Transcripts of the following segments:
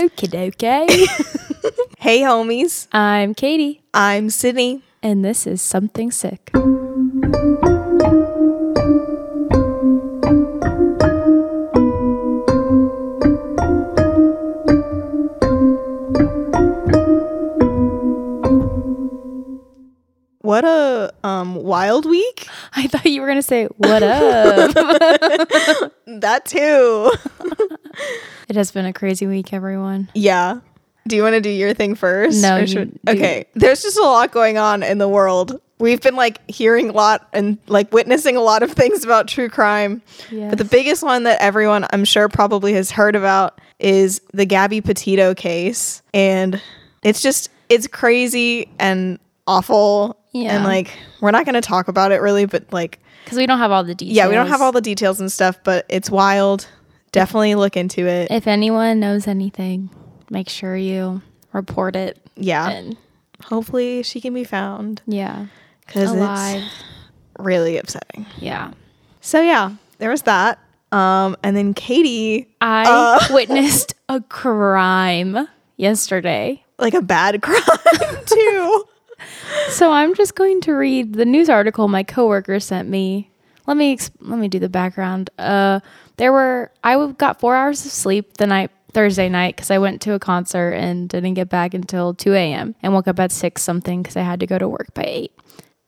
Okie dokie. Hey, homies. I'm Katie, I'm Sydney. and this is Something Sick. What a um wild week. I thought you were going to say, What up? That too. it has been a crazy week, everyone. yeah. Do you want to do your thing first? No, should- Okay. There's just a lot going on in the world. We've been like hearing a lot and like witnessing a lot of things about true crime. But the biggest one that everyone I'm sure probably has heard about is the Gabby Petito case. And it's just it's crazy and awful. Yeah. And like we're not gonna talk about it really, but like Because we don't have all the details. Yeah, we don't have all the details and stuff, but it's wild. Definitely look into it. If anyone knows anything, make sure you report it. Yeah. And Hopefully she can be found yeah, because it's really upsetting. Yeah. So yeah, there was that. Um, and then Katie, I Uh. witnessed a crime yesterday. like a bad crime too. So I'm just going to read the news article my coworker sent me. Let me ex- let me do the background. Uh, there were I got four hours of sleep the night Thursday night because I went to a concert and didn't get back until 2 a.m. and woke up at six something because I had to go to work by eight.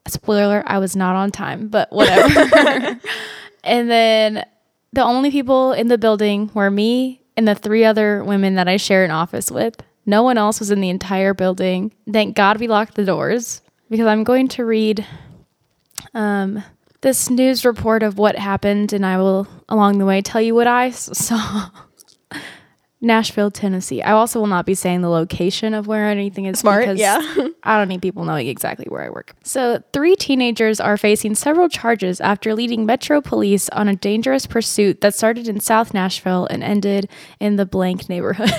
Spoiler: alert, I was not on time, but whatever. and then the only people in the building were me and the three other women that I share an office with. No one else was in the entire building. Thank God we locked the doors because I'm going to read um, this news report of what happened, and I will, along the way, tell you what I saw. Nashville, Tennessee. I also will not be saying the location of where anything is Smart, because yeah. I don't need people knowing exactly where I work. So, three teenagers are facing several charges after leading Metro Police on a dangerous pursuit that started in South Nashville and ended in the blank neighborhood.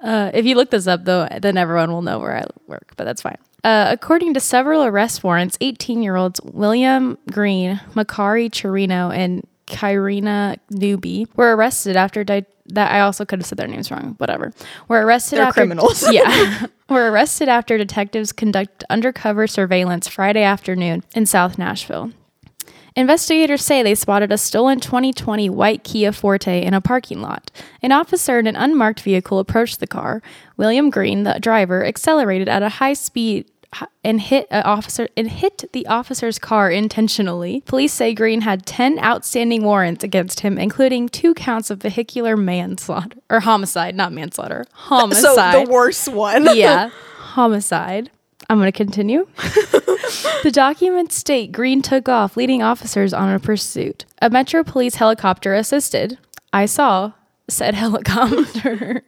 uh, if you look this up, though, then everyone will know where I work, but that's fine. Uh, according to several arrest warrants, 18 year olds William Green, Makari Chirino, and Kyrina Newby were arrested after di- that. I also could have said their names wrong. Whatever. Were arrested They're after criminals. yeah, were arrested after detectives conduct undercover surveillance Friday afternoon in South Nashville. Investigators say they spotted a stolen 2020 white Kia Forte in a parking lot. An officer in an unmarked vehicle approached the car. William Green, the driver, accelerated at a high speed and hit a officer and hit the officer's car intentionally. Police say Green had 10 outstanding warrants against him, including two counts of vehicular manslaughter or homicide, not manslaughter. Homicide. So the worst one. yeah, homicide. I'm going to continue. the documents state Green took off, leading officers on a pursuit. A Metro Police helicopter assisted. I saw said helicopter.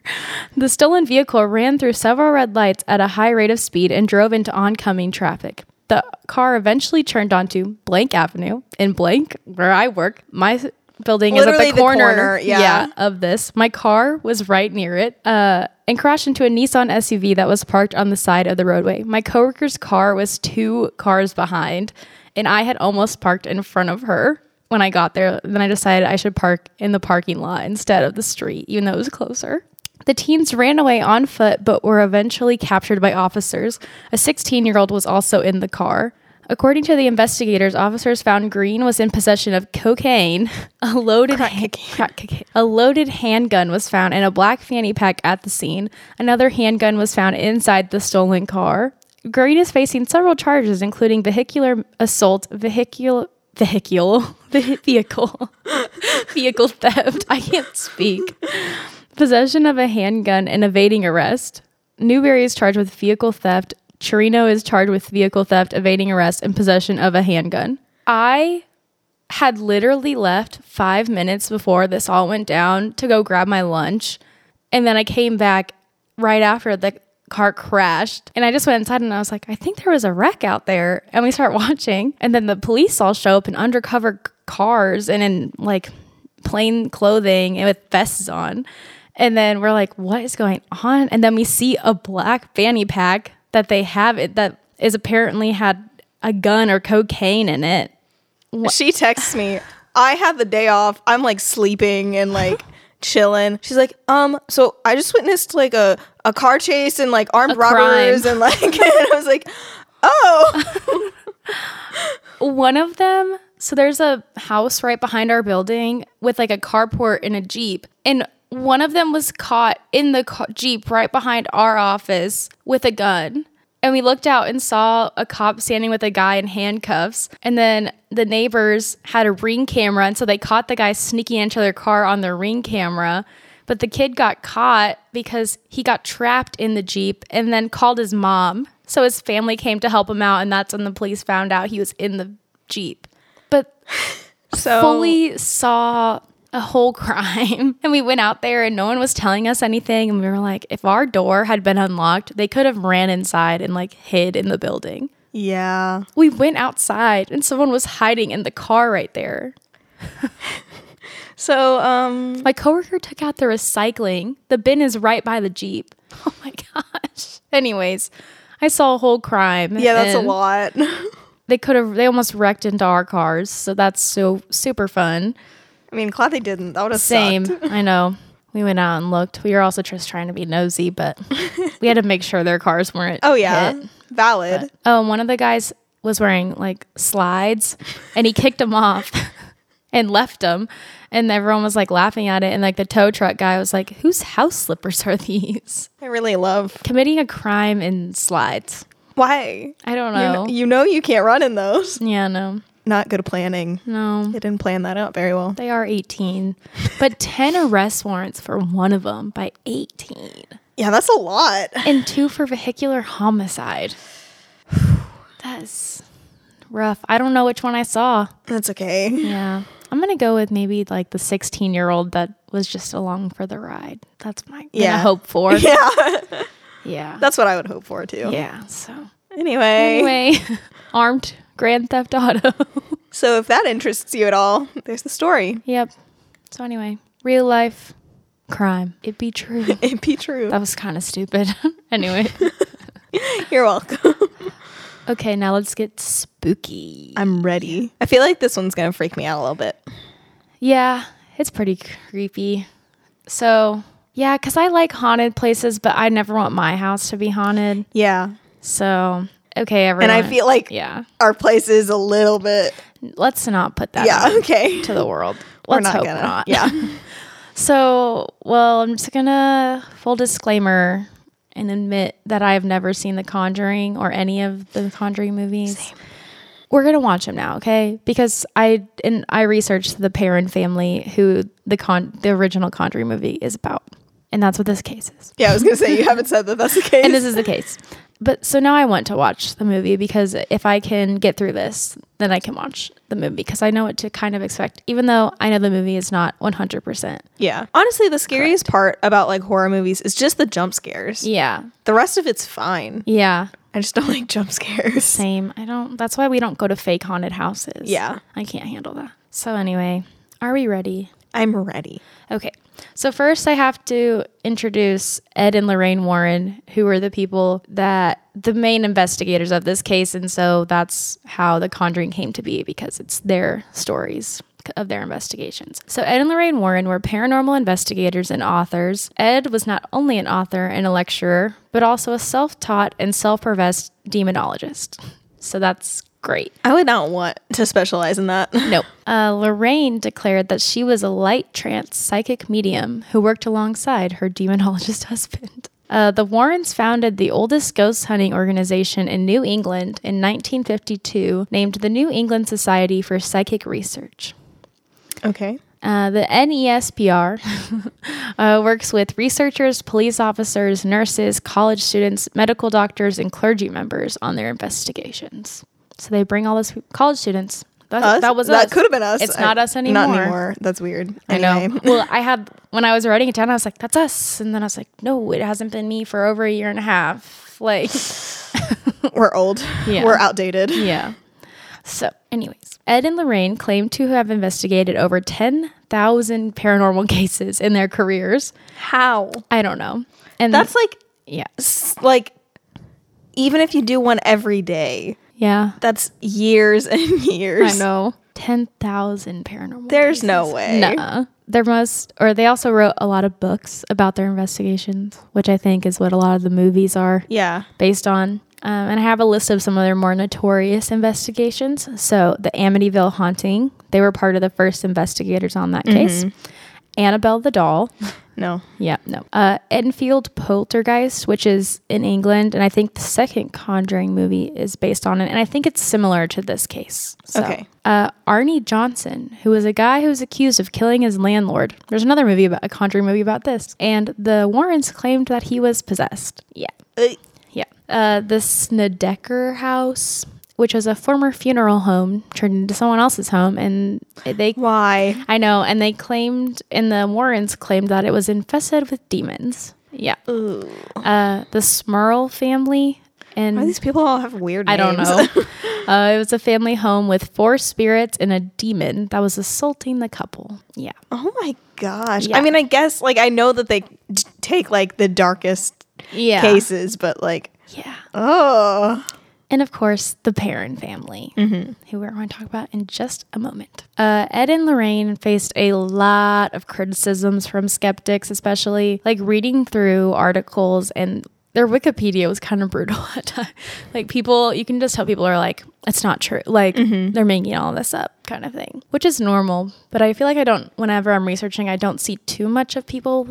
the stolen vehicle ran through several red lights at a high rate of speed and drove into oncoming traffic. The car eventually turned onto Blank Avenue in Blank, where I work. My building Literally is at the the corner, corner, yeah. of this. My car was right near it uh, and crashed into a Nissan SUV that was parked on the side of the roadway. My coworker's car was two cars behind, and I had almost parked in front of her when I got there. Then I decided I should park in the parking lot instead of the street, even though it was closer. The teens ran away on foot but were eventually captured by officers. A 16 year old was also in the car. According to the investigators, officers found Green was in possession of cocaine, a loaded ha- crack cocaine. a loaded handgun was found, and a black fanny pack at the scene. Another handgun was found inside the stolen car. Green is facing several charges, including vehicular assault, vehicular vehicle, vehi- vehicle, vehicle theft. I can't speak. Possession of a handgun and evading arrest. Newberry is charged with vehicle theft. Chirino is charged with vehicle theft, evading arrest, and possession of a handgun. I had literally left five minutes before this all went down to go grab my lunch. And then I came back right after the car crashed. And I just went inside and I was like, I think there was a wreck out there. And we start watching. And then the police all show up in undercover cars and in like plain clothing and with vests on. And then we're like, what is going on? And then we see a black fanny pack that they have it that is apparently had a gun or cocaine in it. She texts me. I had the day off. I'm like sleeping and like chilling. She's like, um, so I just witnessed like a, a car chase and like armed A crime. robbers and like and I was like, oh One of them, so there's a house right behind our building with like a carport and a Jeep. And one of them was caught in the Jeep right behind our office with a gun. And we looked out and saw a cop standing with a guy in handcuffs. And then the neighbors had a ring camera. And so they caught the guy sneaking into their car on their ring camera. But the kid got caught because he got trapped in the Jeep and then called his mom. So his family came to help him out. And that's when the police found out he was in the Jeep. But so fully saw a whole crime. And we went out there and no one was telling us anything. And we were like if our door had been unlocked they could have ran inside and like hid in the building. Yeah. we went outside and someone was hiding in the car right there. So um my coworker took out the recycling. The bin is right by the jeep. Oh my gosh. Anyways i saw a whole crime yeah, that's a lot. they could have they almost wrecked into our cars. So that's so super fun I mean, glad they didn't. That would have Same. sucked. I know. We went out and looked. We were also just trying to be nosy, but we had to make sure their cars weren't. Oh yeah. hit. Valid. Oh, and one of the guys was wearing like slides, and he kicked them off and left them, and everyone was like laughing at it. And like the tow truck guy was like, "Whose house slippers are these?" I really love Committing a crime in slides. why? I don't You know. know, you know you can't run in those. yeah, no, Not good planning. no. They didn't plan that out very well. They are 18, but 10 arrest warrants for one of them by 18. Yeah, that's a lot. and two for vehicular homicide. That's rough. I don't know which one I saw. That's okay. Yeah. I'm going to go with maybe like the 16 year old that was just along for the ride. That's my Yeah. hope for. Yeah. Yeah. That's what I would hope for too. yeah. So, Anyway, anyway, armed Grand Theft Auto. so if that interests you at all, there's the story. yep. So, anyway, real life crime. It be true. It'd be true. That was kind of stupid. anyway. You're welcome. Okay, now let's get spooky. I'm ready. I feel like this one's gonna freak me out a little bit. Yeah, it's pretty creepy. So, yeah, because I like haunted places, but I never want my house to be haunted. Yeah. So, okay, everyone. And I feel like yeah, our place is a little bit. let's not put that Yeah. Okay. to the world. We're Let's not hope gonna. not. Yeah. So, well, I'm just gonna full disclaimer and admit that I have never seen The Conjuring or any of the Conjuring movies. We're gonna watch them now, okay? Because I and I researched the Perron family, who the con the original Conjuring movie is about, and that's what this case is. yeah. I was gonna say you haven't said that that's the case. And this is the case. But so now I want to watch the movie because if I can get through this, then I can watch the movie because I know what to kind of expect, even though I know the movie is not 100%. yeah. Honestly, the scariest part about like horror movies is just the jump scares. Yeah. The rest of it's fine. Yeah. I just don't like jump scares. Same. I don't, that's why we don't go to fake haunted houses. Yeah. I can't handle that. So, anyway, are we ready? I'm ready. Okay. So, first, I have to introduce Ed and Lorraine Warren, who are the people that the main investigators of this case. And so that's how The Conjuring came to be because it's their stories of their investigations. So, Ed and Lorraine Warren were paranormal investigators and authors. Ed was not only an author and a lecturer, but also a self taught and self professed demonologist. So, that's great. I would not want to specialize in that. Nope. Uh, Lorraine declared that she was a light trance psychic medium who worked alongside her demonologist husband. Uh, the Warrens founded the oldest ghost hunting organization in New England in 1952, named the New England Society for Psychic Research. Okay. Uh, the NESPR uh, works with researchers, police officers, nurses, college students, medical doctors, and clergy members on their investigations. So they bring all those college students. That, Us? that was that could have been us. It's I- not us anymore. Not anymore. That's weird. I know. Well, I had when I was writing it down, I was like, "That's us," and then I was like, "No, it hasn't been me for over a year and a half." Like, We're old. Yeah. We're outdated. yeah. So, anyways, Ed and Lorraine claim to have investigated over ten thousand paranormal cases in their careers. How? I don't know, and That's like yeah, like even if you do one every day, yeah. that's years and years. I know ten thousand paranormal. There's no way. Nuh-uh. their most, or they also wrote a lot of books about their investigations, which I think is what a lot of the movies are Yeah. based on. Um, and I have a list of some of their more notorious investigations. So, the Amityville haunting, they were part of the first investigators on that case. Annabelle the doll. No. Yeah, no. Uh, Enfield Poltergeist, which is in England, and I think the second Conjuring movie is based on it, and I think it's similar to this case. So, Okay. Uh, Arne Johnson, who was a guy who was accused of killing his landlord. There's another movie about a Conjuring movie about this, and the Warrens claimed that he was possessed. Yeah. Uh, Yeah. Uh, the Snedeker House, which was a former funeral home turned into someone else's home, and they. Why? I know, and they claimed, and the Warrens claimed that it was infested with demons. Yeah. Ooh. Uh, the Smurl family, and Why these people all have weird I names? don't know. uh, it was a family home with four spirits and a demon that was assaulting the couple. Yeah. oh my gosh. Yeah. I mean, I guess like I know that they d- take like the darkest Yeah. cases, but like, Yeah. oh, And of course, the Perron family, who we're going to talk about in just a moment. Uh, Ed and Lorraine faced a lot of criticisms from skeptics, especially like reading through articles and their Wikipedia was kind of brutal at times. Like people, you can just tell people are like, it's not true. Like they're making all this up, kind of thing, which is normal. But I feel like I don't. Whenever I'm researching, I don't see too much of people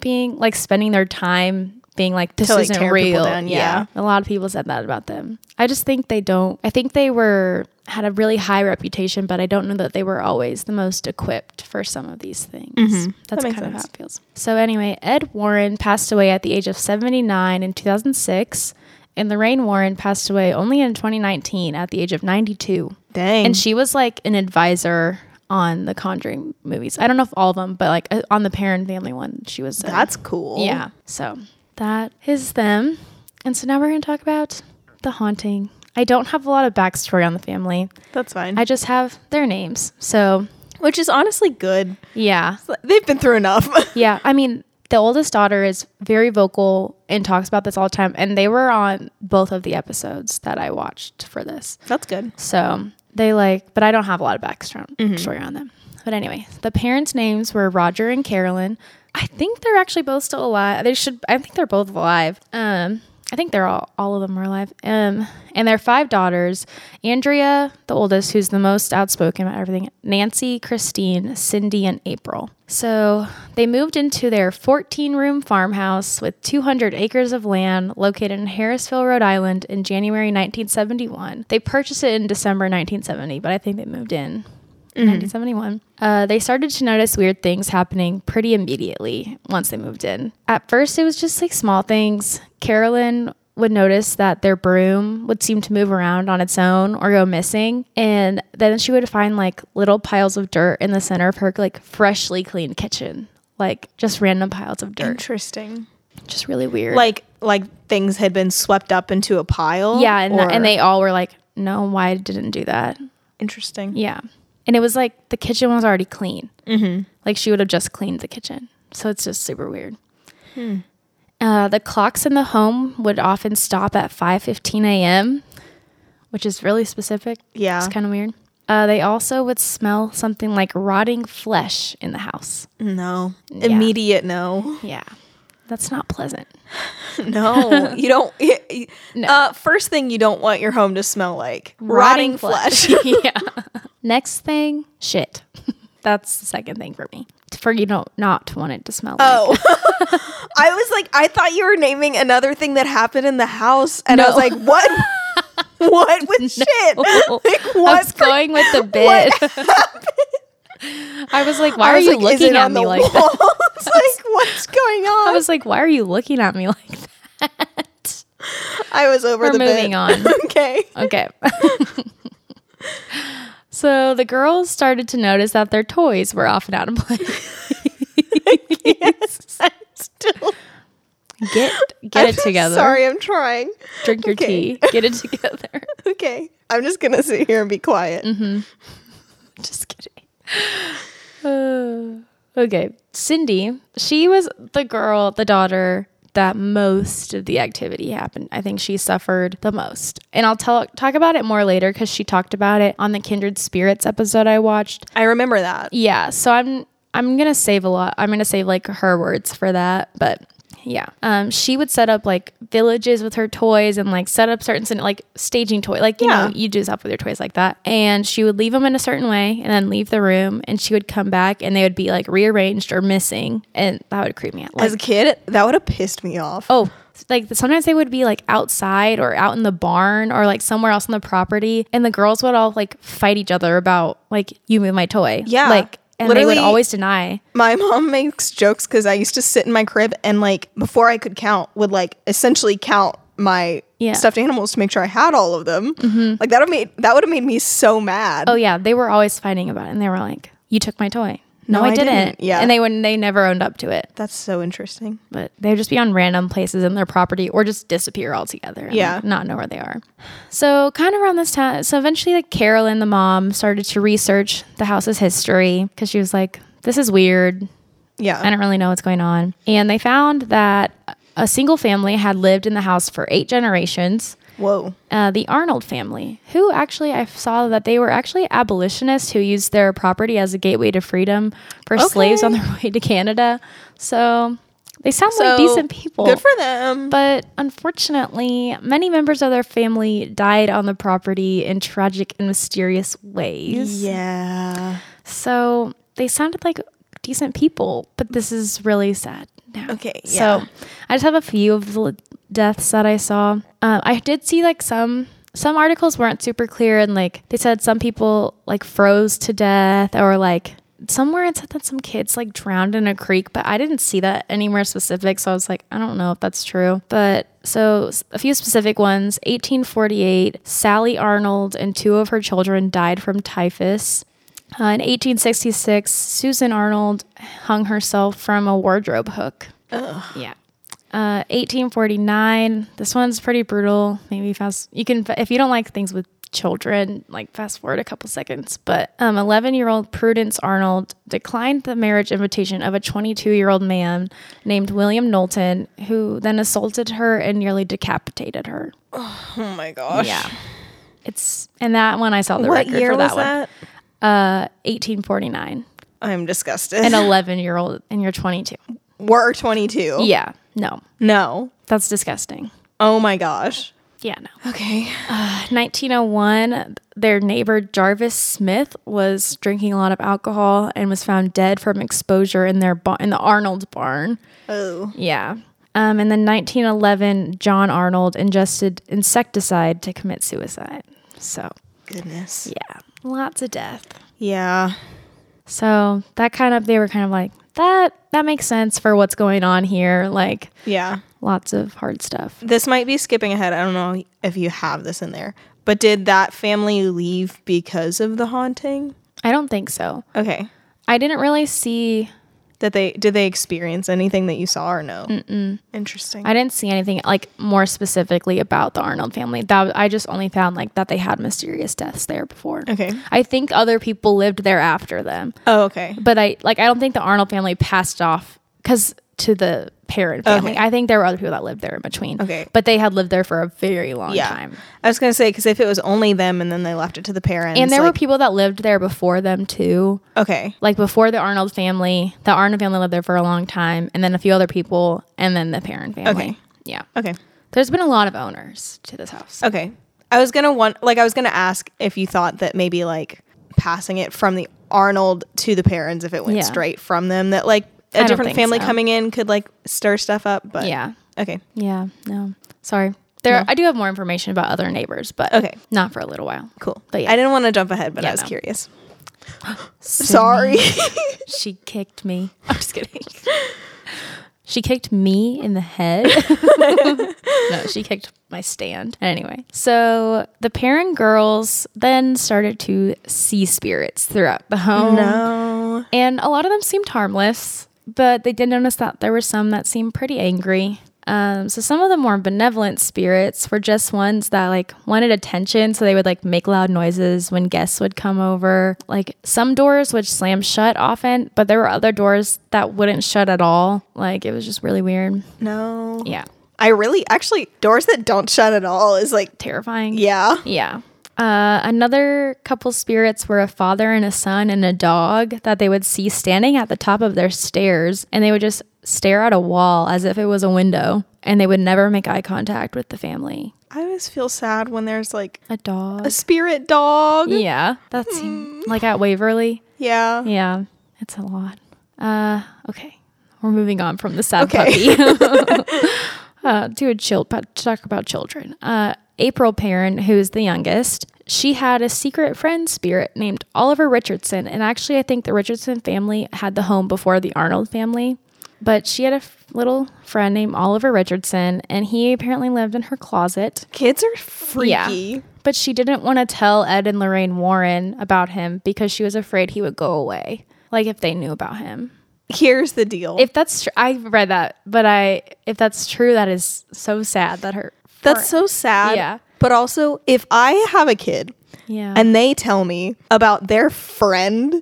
being like spending their time being like this To, like, isn't real. down, yeah. A lot of people said that about them. I just think they don't. I think they were had a really high reputation, but I don't know that they were always the most equipped for some of these things. That's Mm-hmm. That makes kind of how it feels. So anyway, Ed Warren passed away at the age of 79 in 2006, and Lorraine Warren passed away only in 2019 at the age of 92. dang. And she was like an advisor on the Conjuring movies. I don't know if all of them, but like uh, on the Perron family one, she was. uh, That's cool. yeah. So that is them. And so now we're going to talk about the haunting. I don't have a lot of backstory on the family. That's fine. I just have their names. So Which is honestly good. yeah. They've been through enough. Yeah. I mean, the oldest daughter is very vocal and talks about this all the time. And they were on both of the episodes that I watched for this. That's good. So they like, but I don't have a lot of backstory mm-hmm. story on them. But anyway, the parents' names were Roger and Carolyn. I think they're actually both still alive. They should. I think they're both alive. Um, I think they're all all of them are alive. Um, and their five daughters: Andrea, the oldest, who's the most outspoken about everything. Nancy, Christine, Cindy, and April. So they moved into their 14 room farmhouse with 200 acres of land located in Harrisville, Rhode Island in January 1971. They purchased it in December 1970, but I think they moved in. In 1971. Uh, they started to notice weird things happening pretty immediately once they moved in. At first, it was just like small things. Carolyn would notice that their broom would seem to move around on its own or go missing. And then she would find like little piles of dirt in the center of her like freshly cleaned kitchen. Like just random piles of dirt. Interesting. Just really weird. Like like things had been swept up into a pile. yeah, and, and they all were like, no, why didn't do that? interesting. Yeah. And it was like the kitchen was already clean. Mm-hmm. Like she would have just cleaned the kitchen. So it's just super weird. Uh, the clocks in the home would often stop at 5.15 a.m., which is really specific. Yeah. It's kind of weird. Uh, they also would smell something like rotting flesh in the house. No. Yeah. Immediate no. Yeah. That's not pleasant. No. you don't No. uh first thing you don't want your home to smell like rotting, flesh. yeah. Next thing, shit. That's the second thing for me. For you don't not to want it to smell like. Oh. I was like I thought you were naming another thing that happened in the house and I was like what what with shit? Like I what was going with the what bit. I was like, why are you like, looking at me like that? wall? It's like what's going on? I was like, why are you looking at me like that? I was over We're the bit. moving on. okay. Okay. so the girls started to notice that their toys were often out of place. yes. Still Get get it I'm together. Sorry, I'm trying. Drink your Okay. tea. Get it together. Okay. I'm just gonna sit here and be quiet. Mm-hmm. Just kidding. Okay. Cindy, she was the girl, the daughter that most of the activity happened. I think she suffered the most. And I'll tell talk about it more later cuz she talked about it on the Kindred Spirits episode I watched. I remember that. Yeah, so I'm I'm gonna save a lot. I'm gonna save like her words for that, but yeah. Um, she would set up like villages with her toys and like set up certain like staging toy, like you Yeah. know you do stuff with your toys like that. And she would leave them in a certain way and then leave the room, and she would come back and they would be like rearranged or missing, and that would creep me out. Like, As a kid, that would have pissed me off. oh. Like sometimes they would be like outside or out in the barn or like somewhere else on the property, and the girls would all like fight each other about like you move my toy, Yeah. like, and they Literally- would always deny. My mom makes jokes because I used to sit in my crib and like before I could count, would like essentially count my Yeah. Mm-hmm. stuffed animals to make sure I had all of them. Like that would made that would have made me so mad. Oh yeah, they were always fighting about it, and they were like, "You took my toy." No, No, I, I didn't. didn't. Yeah. and they would they never owned up to it. That's so interesting. But they would just be on random places in their property, or just disappear altogether. and, Yeah. like, not know where they are. So kind of around this time, so eventually, like Carolyn, the mom, started to research the house's history because she was like, "This is weird. Yeah. I don't really know what's going on." And they found that a single family had lived in the house for eight generations Whoa. uh, the Arnold family, who actually I saw that they were actually abolitionists who used their property as a gateway to freedom for slaves on their way to Canada. So they sound like decent people. Good for them. but unfortunately, many members of their family died on the property in tragic and mysterious ways. yeah. So they sounded like decent people, but this is really sad. now. Okay, So. I just have a few of the deaths that I saw. Uh, I did see like some some articles weren't super clear and like they said some people like froze to death or like somewhere it said that some kids like drowned in a creek, but I didn't see that anywhere specific. So I was like, I don't know if that's true. But so a few specific ones 1848, Sally Arnold and two of her children died from typhus. Uh, in 1866, Susan Arnold hung herself from a wardrobe hook. Ugh. Yeah. Uh, 1849. This one's pretty brutal. Maybe fast. You can if you don't like things with children, like fast forward a couple seconds. But um, 11 year old Prudence Arnold declined the marriage invitation of a 22 year old man named William Knowlton, who then assaulted her and nearly decapitated her. Oh my gosh. Yeah. It's and that one I saw the What record year for was that one. that? Uh, 1849. I'm disgusted. An 11 year old and you're 22. We're 22. Yeah. No, No. that's disgusting. Oh my gosh. Yeah, no. Okay. 1901, their neighbor Jarvis Smith was drinking a lot of alcohol and was found dead from exposure in their bar- in the Arnold barn. Oh. Yeah. Um, and then 1911, John Arnold ingested insecticide to commit suicide. So, Goodness. yeah, lots of death. Yeah. So that kind of they were kind of like that. That makes sense for what's going on here. Like Yeah. lots of hard stuff. This might be skipping ahead. I don't know if you have this in there. But did that family leave because of the haunting? I don't think so. Okay. I didn't really see That they did they experience anything that you saw or no? Mm-mm. Interesting. I didn't see anything like more specifically about the Arnold family. That I just only found like that they had mysterious deaths there before. okay. I think other people lived there after them, Oh, okay. but I like I don't think the Arnold family passed off because to the Perron family. Okay. I think there were other people that lived there in between. Okay. but they had lived there for a very long Yeah. time. I was gonna say because if it was only them and then they left it to the parents, And there were people that lived there before them too. okay, Like before the Arnold family, the Arnold family lived there for a long time, and then a few other people, and then the Perron family. Okay. Yeah. okay, There's been a lot of owners to this house. okay. I was gonna want like I was gonna ask if you thought that maybe like passing it from the Arnold to the parents if it went Yeah. straight from them that like a different family so. coming in could like stir stuff up. But Yeah. okay, Yeah. No. Sorry. There No. I do have more information about other neighbors, but Okay. not for a little while. cool. But yeah. I didn't want to jump ahead, but Yeah, I was no. curious. Sorry. She kicked me. I'm just kidding. She kicked me in the head. no, she kicked my stand. Anyway, so the Perron girls then started to see spirits throughout the home. no. And a lot of them seemed harmless, but they did notice that there were some that seemed pretty angry. Um, so some of the more benevolent spirits were just ones that like wanted attention, so they would like make loud noises when guests would come over. Like some doors would slam shut often, but there were other doors that wouldn't shut at all. Like it was just really weird. No. Yeah, I really actually doors that don't shut at all is like terrifying. yeah. Yeah. Uh, another couple spirits were a father and a son and a dog that they would see standing at the top of their stairs and they would just stare at a wall as if it was a window and they would never make eye contact with the family. I always feel sad when there's like A dog. a spirit dog. yeah, that seemed like at Waverly. Yeah. Yeah, it's a lot. Uh, okay, we're moving on from the sad Okay. puppy uh, to a chill, but talk about children. Uh, April Perron, who's the youngest, she had a secret friend spirit named Oliver Richardson, and actually, I think the Richardson family had the home before the Arnold family. But she had a f- little friend named Oliver Richardson, and he apparently lived in her closet. Kids are freaky. But she didn't want to tell Ed and Lorraine Warren about him because she was afraid he would go away. Like if they knew about him. Here's the deal. If that's true, I read that, but I if that's true, that is so sad that her. That's so sad. Yeah. But also, if I have a kid yeah. and they tell me about their friend,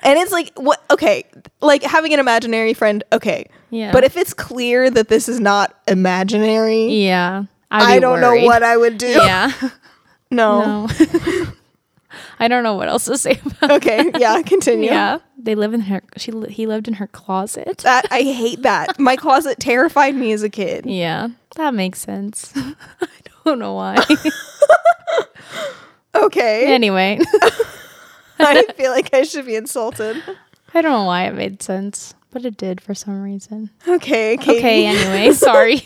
and it's like, what? Okay, like having an imaginary friend, okay. Yeah. But if it's clear that this is not imaginary, yeah, I don't worried. know what I would do. Yeah. No. No. I don't know what else to say about. Okay. Yeah. Continue. Yeah. They live in her. She he lived in her closet. That I hate that. My closet terrified me as a kid. Yeah, that makes sense. I don't know why. Okay. anyway, I feel like I should be insulted. I don't know why it made sense, but it did for some reason. Okay. Katie. Okay, anyway, sorry.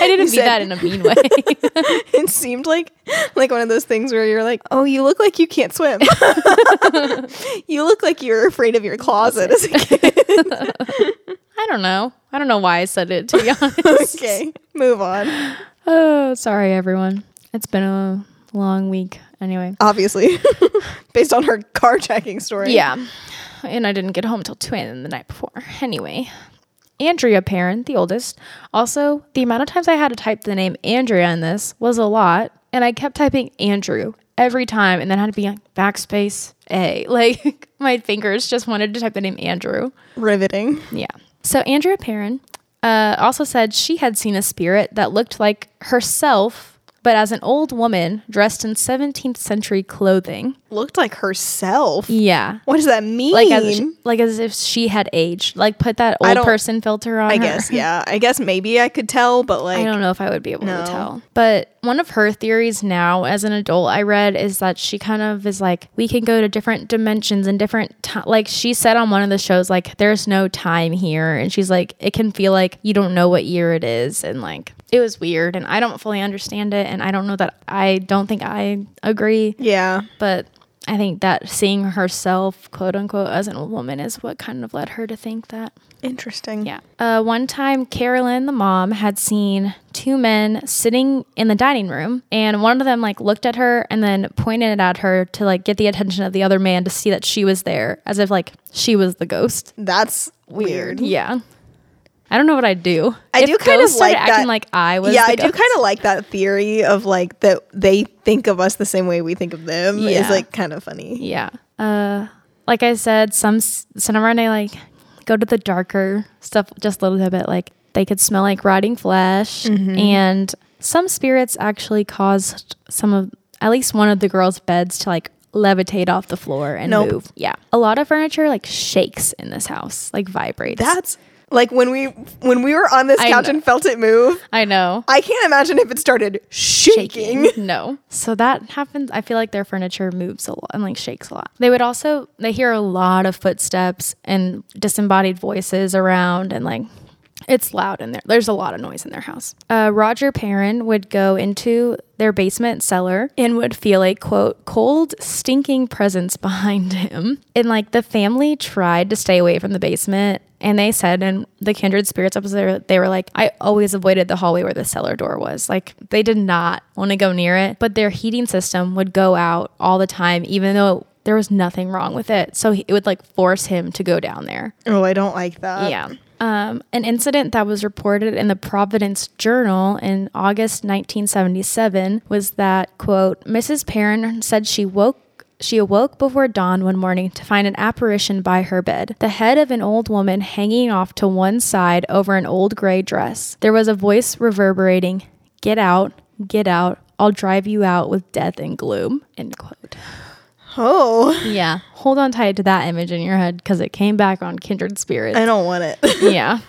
I didn't mean that in a mean way. it seemed like like one of those things where you're like, "Oh, you look like you can't swim. you look like you're afraid of your closet as a kid." I don't know. I don't know why I said it to be honest. okay, move on. Oh, sorry everyone. It's been a long week anyway. Obviously, based on her car checking story. Yeah. And I didn't get home till 2 a.m. the night before. Anyway, Andrea Perron, the oldest. Also, the amount of times I had to type the name Andrea in this was a lot. And I kept typing Andrew every time and then had to be like backspace A. Like my fingers just wanted to type the name Andrew. riveting. Yeah. So Andrea Perron uh, also said she had seen a spirit that looked like herself, but as an old woman dressed in 17th century clothing. Looked like herself. Yeah. What does that mean? Like as like as if she had aged. Like put that old person filter on. I her. guess, yeah. I guess maybe I could tell, but like, I don't know if I would be able No. to tell. But one of her theories now, as an adult, I read is that she kind of is like, we can go to different dimensions and different time. Like she said on one of the shows, like, there's no time here. And she's like, it can feel like you don't know what year it is. And like, it was weird. And I don't fully understand it. And I don't know that I don't think I agree. yeah. But I think that seeing herself, quote unquote, as old woman is what kind of led her to think that. Interesting. Yeah. Uh, one time, Carolyn, the mom, had seen two men sitting in the dining room, and one of them like looked at her and then pointed at her to like get the attention of the other man to see that she was there, as if like she was the ghost. That's weird. Yeah. I don't know what I'd do. I If do kind of like acting that. like I was. yeah, I do kind of like that theory of like that they think of us the same way we think of them. Is Yeah. like kind of funny. Yeah. Uh, like I said, some whenever they like go to the darker stuff just a little bit, like they could smell like rotting flesh, Mm-hmm. and some spirits actually caused some of at least one of the girls' beds to like levitate off the floor and Nope. move. Yeah, a lot of furniture like shakes in this house, like vibrates. That's like when we when we were on this I couch know. and felt it move. I know. I can't imagine if it started shaking. No. So that happens. I feel like their furniture moves a lot and like shakes a lot. They would also they hear a lot of footsteps and disembodied voices around and like it's loud in there. There's a lot of noise in their house. Uh, Roger Perron would go into their basement cellar and would feel a quote cold, stinking presence behind him. And like the family tried to stay away from the basement. And they said in the Kindred Spirits episode, they were- they were like, I always avoided the hallway where the cellar door was. Like, they did not want to go near it, but their heating system would go out all the time, even though there was nothing wrong with it. So he- it would like force him to go down there. Oh, I don't like that. Yeah. Um, an incident that was reported in the Providence Journal in August 1977 was that, quote, Mrs. Perron said she woke she awoke before dawn one morning to find an apparition by her bed, the head of an old woman hanging off to one side over an old gray dress. There was a voice reverberating, Get out, get out, I'll drive you out with death and gloom. End quote. Oh, Yeah. Hold on tight to that image in your head because it came back on Kindred Spirits. I don't want it. yeah.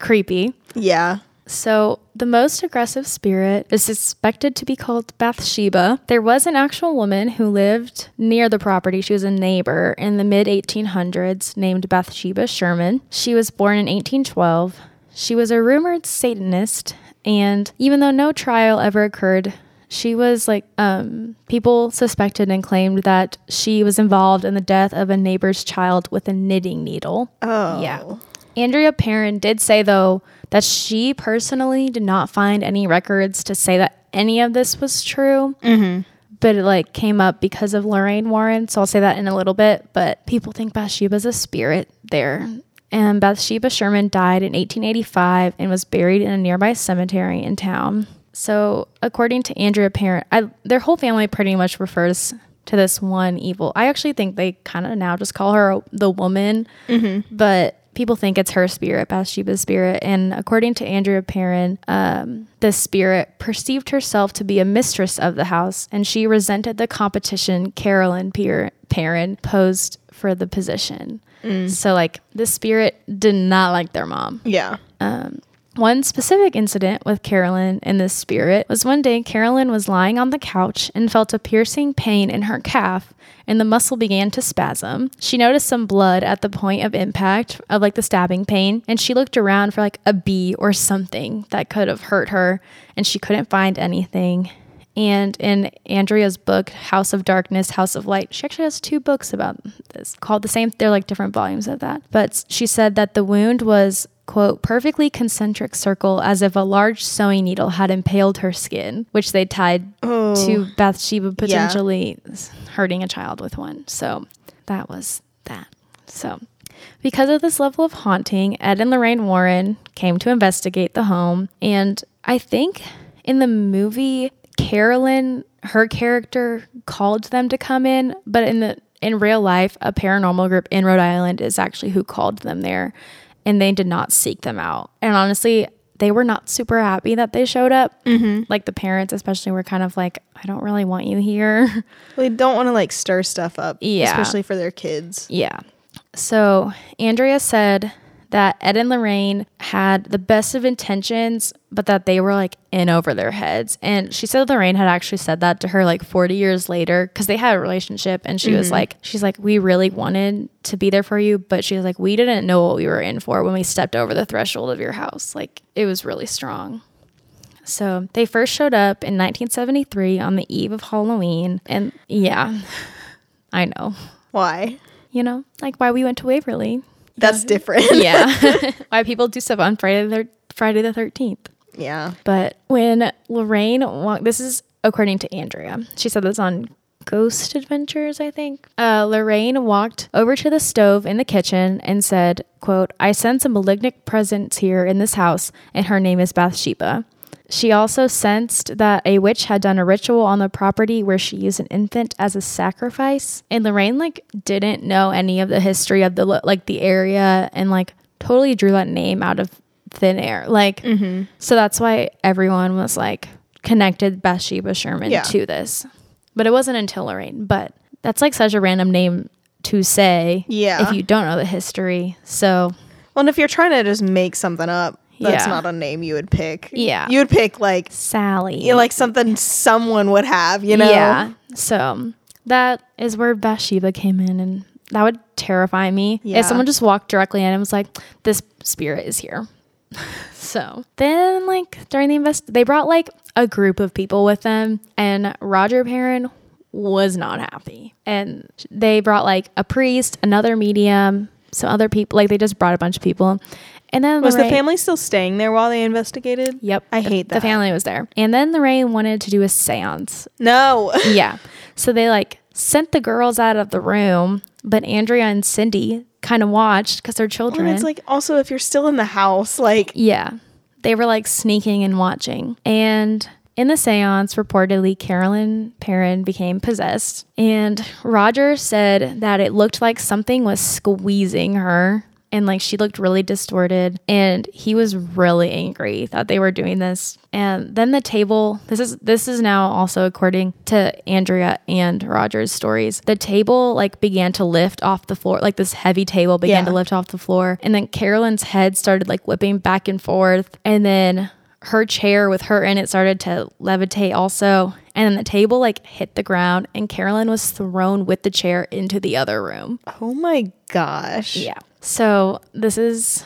Creepy. yeah. So, the most aggressive spirit is suspected to be called Bathsheba. There was an actual woman who lived near the property. She was a neighbor in the mid 1800s named Bathsheba Sherman. She was born in 1812. She was a rumored Satanist, and even though no trial ever occurred, she was like, um, people suspected and claimed that she was involved in the death of a neighbor's child with a knitting needle. Oh. Yeah. Andrea Perron did say, though, that she personally did not find any records to say that any of this was true. Mm-hmm. But it like came up because of Lorraine Warren. So I'll say that in a little bit. But people think Bathsheba's a spirit there. And Bathsheba Sherman died in 1885 and was buried in a nearby cemetery in town. So, according to Andrea Perron, I, their whole family pretty much refers to this one evil. I actually think they kind of now just call her the woman, mm-hmm. but people think it's her spirit, Bathsheba's spirit. And according to Andrea Perron, um, the spirit perceived herself to be a mistress of the house, and she resented the competition Carolyn Pier- Perron posed for the position. Mm. So, like, the spirit did not like their mom. Yeah. Um, One specific incident with Carolyn in this spirit was one day Carolyn was lying on the couch and felt a piercing pain in her calf, and the muscle began to spasm. She noticed some blood at the point of impact of like the stabbing pain, and she looked around for like a bee or something that could have hurt her, and she couldn't find anything. And in Andrea's book, House of Darkness, House of Light, she actually has two books about this called the same, they're like different volumes of that. But she said that the wound was, quote, perfectly concentric circle as if a large sewing needle had impaled her skin, which they tied oh. to Bathsheba potentially hurting a child with one. So that was that. So because of this level of haunting, Ed and Lorraine Warren came to investigate the home. And I think in the movie, Carolyn, her character called them to come in, but in the in real life, a paranormal group in Rhode Island is actually who called them there, and they did not seek them out. And honestly, they were not super happy that they showed up. Mm-hmm. Like the parents, especially, were kind of like, "I don't really want you here." They don't want to like stir stuff up. Yeah. Especially for their kids. Yeah. So Andrea said that Ed and Lorraine had the best of intentions, but that they were like in over their heads. And she said Lorraine had actually said that to her like 40 years later because they had a relationship. And she was mm-hmm. like, she's like, we really wanted to be there for you, but she was like, we didn't know what we were in for when we stepped over the threshold of your house. Like it was really strong. So they first showed up in 1973 on the eve of Halloween. And yeah, I know. Why? You know, like why we went to Waverly. That's different. Yeah. why people do stuff on Friday the thir- Friday the 13th. yeah. But when Lorraine walked, this is according to Andrea. She said this on Ghost Adventures, I think. Uh, Lorraine walked over to the stove in the kitchen and said, quote, I sense a malignant presence here in this house, and her name is Bathsheba. She also sensed that a witch had done a ritual on the property where she used an infant as a sacrifice. And Lorraine like didn't know any of the history of the like the area and like totally drew that name out of thin air. Like mm-hmm. so that's why everyone was like connected Bathsheba Sherman Yeah. to this. But it wasn't until Lorraine. But that's like such a random name to say Yeah. if you don't know the history. So Well, and if you're trying to just make something up, that's Yeah. not a name you would pick. Yeah. You would pick like Sally. you know, like something someone would have, you know? Yeah. So that is where Bathsheba came in, and that would terrify me Yeah. if someone just walked directly in and was like, "This spirit is here." so then, like during the invest, they brought like a group of people with them, and Roger Perron was not happy, and they brought like a priest, another medium, some other people. Like they just brought a bunch of people, and then Was the family still staying there while they investigated? Yep, I the- hate that. The family was there, and then Lorraine wanted to do a séance No. yeah. So they like sent the girls out of the room, but Andrea and Cindy kind of watched because they're children. And it's like also if you're still in the house, like yeah. They were like sneaking and watching. And in the seance, reportedly, Carolyn Perron became possessed. And Roger said that it looked like something was squeezing her. And like she looked really distorted and he was really angry that they were doing this. And then the table this is this is now also according to andrea and roger's stories. The table like began to lift off the floor like this heavy table began Yeah. to lift off the floor. And then carolyn's head started like whipping back and forth. And then her chair with her in it started to levitate also and then the table like hit the ground and carolyn was thrown with the chair into the other room Oh my gosh. yeah. So this is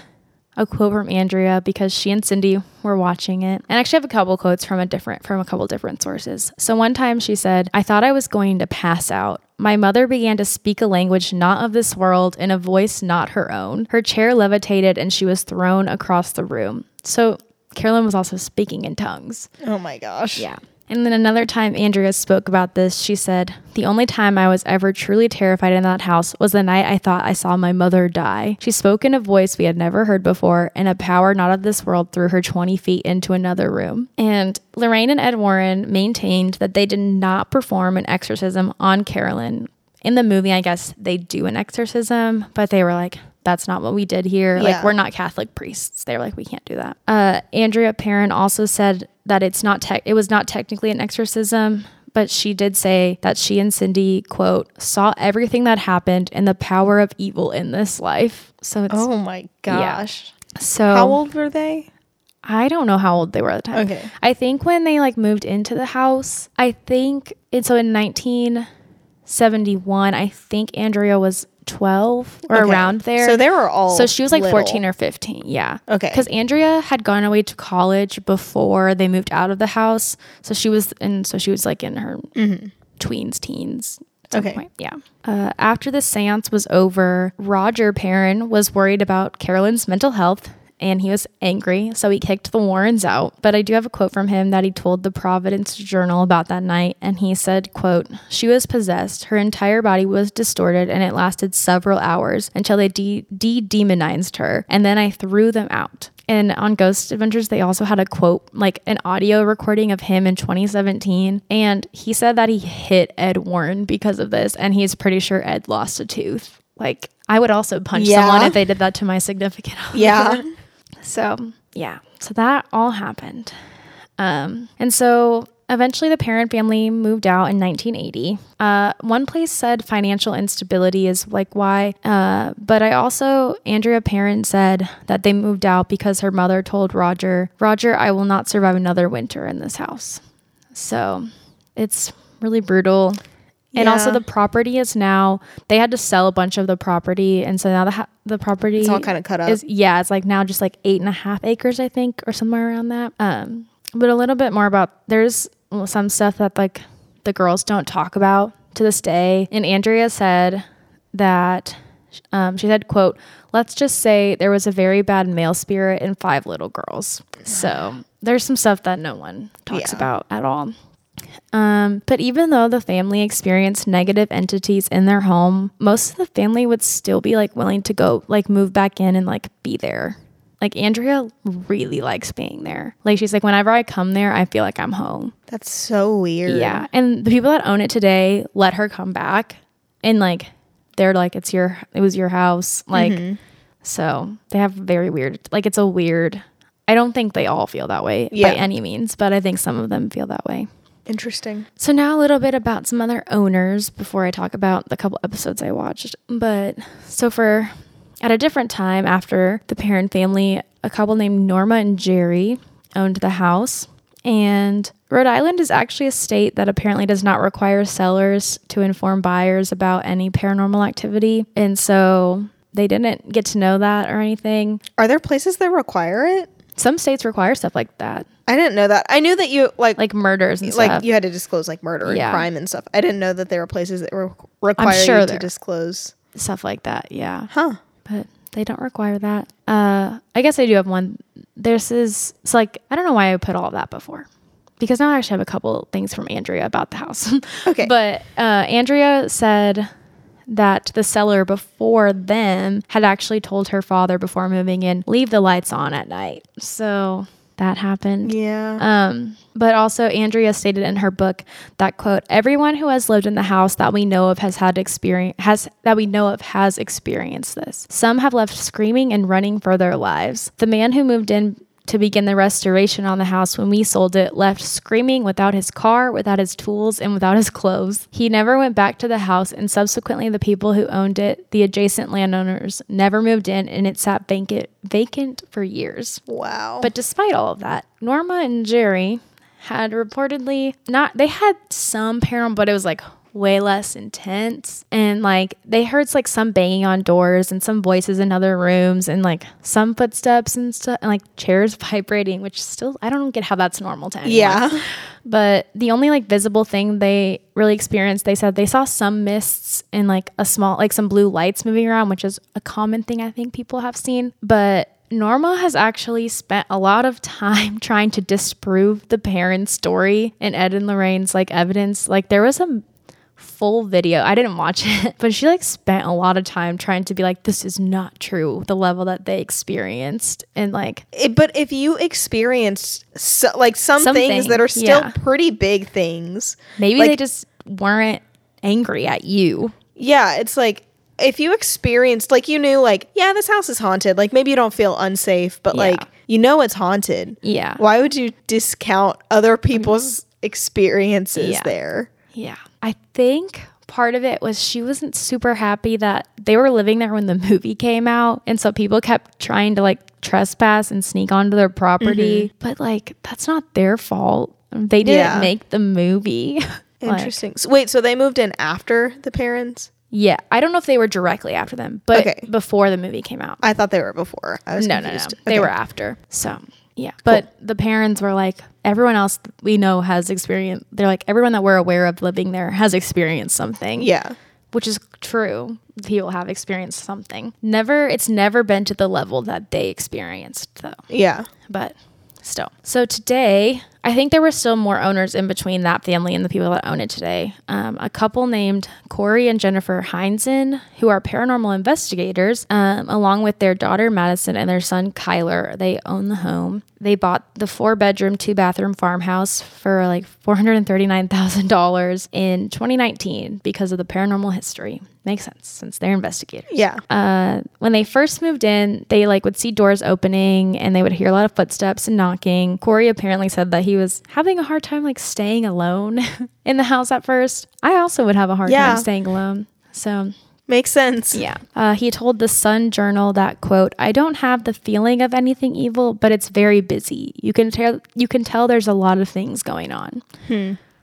a quote from Andrea because she and Cindy were watching it. And I actually have a couple quotes from a different from a couple different sources. So one time she said, "I thought I was going to pass out. My mother began to speak a language not of this world in a voice not her own. Her chair levitated and she was thrown across the room." So Carolyn was also speaking in tongues. Oh my gosh. Yeah. And then another time Andrea spoke about this, she said, The only time I was ever truly terrified in that house was the night I thought I saw my mother die. She spoke in a voice we had never heard before, and a power not of this world threw her 20 feet into another room. And Lorraine and Ed Warren maintained that they did not perform an exorcism on Carolyn. In the movie, I guess they do an exorcism, but they were like, that's not what we did here. Like, we're not Catholic priests. They're like, we can't do that. Uh, Andrea Perron also said that it's not tech. It was not technically an exorcism, but she did say that she and Cindy quote saw everything that happened and the power of evil in this life. So it's Oh my gosh. so. How old were they? I don't know how old they were at the time. Okay. I think when they like moved into the house, I think and so in 1971, I think Andrea was 12 or Okay. around there. So they were all So she was like little. 14 or 15. Yeah. Okay. Because Andrea had gone away to college before they moved out of the house. So she was, and so she was like in her tweens, teens. Mm-hmm. Okay. Point. Yeah. Uh, after the seance was over, Roger Perron was worried about Carolyn's mental health and he was angry, so he kicked the Warrens out. But I do have a quote from him that he told the Providence Journal about that night, and he said, quote, She was possessed. Her entire body was distorted, and it lasted several hours until they de- de-demonized her, and then I threw them out. And on Ghost Adventures, they also had a quote, like an audio recording of him in 2017. And he said that he hit Ed Warren because of this. And he's pretty sure Ed lost a tooth. Like, I would also punch Yeah. someone if they did that to my significant other. Yeah. So, yeah. So that all happened. Um, and so eventually the Perron family moved out in 1980. Uh, one place said financial instability is like why. Uh, but I also, Andrea Perron said that they moved out because her mother told Roger, Roger, I will not survive another winter in this house. So it's really brutal. And also, the property is now they had to sell a bunch of the property, and so now the ha- the property It's all kinda cut up. Is yeah, it's like now just like eight and a half acres, I think, or somewhere around that. Um, but a little bit more about there's some stuff that like the girls don't talk about to this day. And Andrea said that um, she said, "quote Let's just say there was a very bad male spirit in five little girls." So there's some stuff that no one talks Yeah. about at all. Um, but even though the family experienced negative entities in their home, most of the family would still be like willing to go, like move back in and like be there. Like Andrea really likes being there. Like she's like, whenever I come there, I feel like I'm home. That's so weird. Yeah. And the people that own it today let her come back and like they're like, it's your, it was your house. Like, so they have very weird, like it's a weird, I don't think they all feel that way Yeah. by any means, but I think some of them feel that way. Interesting. So now a little bit about some other owners before I talk about the couple episodes I watched. But so for at a different time after the Perron family, a couple named Norma and Jerry owned the house. And Rhode Island is actually a state that apparently does not require sellers to inform buyers about any paranormal activity. And so they didn't get to know that or anything. Are there places that require it? Some states require stuff like that, I didn't know that. I knew that you like like murders and like stuff. you had to disclose like murder and Yeah. crime and stuff. I didn't know that there were places that were require sure you to there- disclose. stuff like that. Yeah. Huh. but they don't require that. Uh, I guess I do have one. This is it's like I don't know why I put all of that before, because now I actually have a couple things from Andrea about the house. Okay. but uh, Andrea said that the seller before them had actually told her father before moving in, leave the lights on at night. So that happened. Yeah. Um, but also Andrea stated in her book that quote, everyone who has lived in the house that we know of has had experience has that we know of has experienced this. Some have left screaming and running for their lives. The man who moved in to begin the restoration on the house when we sold it left screaming without his car, without his tools, and without his clothes. He never went back to the house, and subsequently, the people who owned it, the adjacent landowners, never moved in, and it sat vacant, vacant for years. wow. But despite all of that, Norma and Jerry had reportedly not, they had some paranormal, but it was like way less intense. And like they heard like some banging on doors and some voices in other rooms and like some footsteps and stuff and like chairs vibrating, which still, I don't get how that's normal to anyone. yeah. But the only like visible thing they really experienced, they said they saw some mists and like a small, like some blue lights moving around, which is a common thing I think people have seen. But Norma has actually spent a lot of time trying to disprove the Perrons' story and Ed and Lorraine's like evidence. Like there was a full video. I didn't watch it, but she like spent a lot of time trying to be like, this is not true, the level that they experienced. And like, It- but if you experienced so, like some, Some things thing, that are still yeah. pretty big things, maybe Like- they just weren't angry at you. yeah, it's like if you experienced like you knew like yeah this house is haunted like maybe you don't feel unsafe but Yeah. like you know it's haunted Yeah. why would you discount other people's experiences Yeah. there Yeah. I think part of it was she wasn't super happy that they were living there when the movie came out. And so people kept trying to like trespass and sneak onto their property. Mm-hmm. But like, that's not their fault. They didn't Yeah. make the movie. Like, interesting so, wait so they moved in after the Perrons yeah. I don't know if they were directly after them, but Okay. before the movie came out. i thought they were before i was No, no, no. confused. They were after. So, yeah. But the Perrons were like, everyone else we know has experienced, they're like, everyone that we're aware of living there has experienced something. yeah which is true. People have experienced something. Never, it's never been to the level that they experienced, though. yeah But still. So today, I think there were still more owners in between that family and the people that own it today. Um, a couple named Corey and Jennifer Heinzen, who are paranormal investigators, um, along with their daughter Madison and their son Kyler. They own the home. They bought the four bedroom, two bathroom farmhouse for like $439,000 in 2019 because of the paranormal history. Makes sense since they're investigators yeah uh, when they first moved in, they like would see doors opening and they would hear a lot of footsteps and knocking. Corey apparently said that he was having a hard time like staying alone in the house at first. I also would have a hard Yeah. time staying alone. So makes sense yeah, uh, he told the Sun Journal that quote: "I don't have the feeling of anything evil, but it's very busy. You can tell you can tell there's a lot of things going on."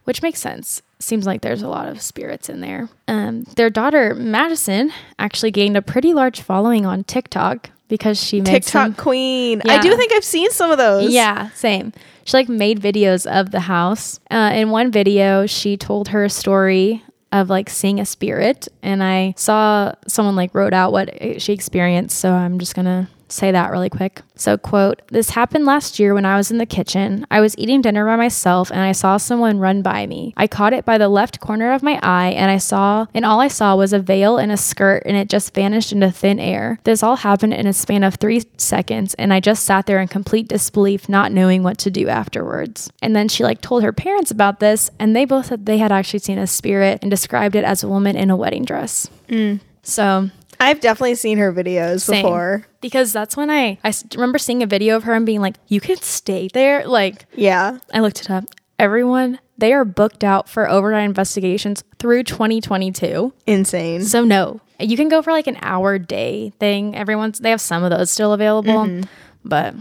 which makes sense. Seems like there's a lot of spirits in there. Um, their daughter Madison actually gained a pretty large following on TikTok because she made tiktok some. queen i do think i've seen some of those Yeah, same. She like made videos of the house. Uh, in one video, she told her story of like seeing a spirit, and I saw someone like wrote out what she experienced. So I'm just gonna say that really quick. So, quote, this happened last year when I was in the kitchen. I was eating dinner by myself and I saw someone run by me. I caught it by the left corner of my eye and I saw, and all I saw was a veil and a skirt and it just vanished into thin air. This all happened in a span of three seconds and I just sat there in complete disbelief, not knowing what to do afterwards. And then she like told her parents about this and they both said they had actually seen a spirit and described it as a woman in a wedding dress. Mm. So i've definitely seen her videos same. before because that's when I I remember seeing a video of her and being like, "You can stay there." Like yeah I looked it up. Everyone they are booked out for overnight investigations through 2022. insane So no, you can go for like an hour day thing. Everyone's they have some of those still available, mm-hmm. but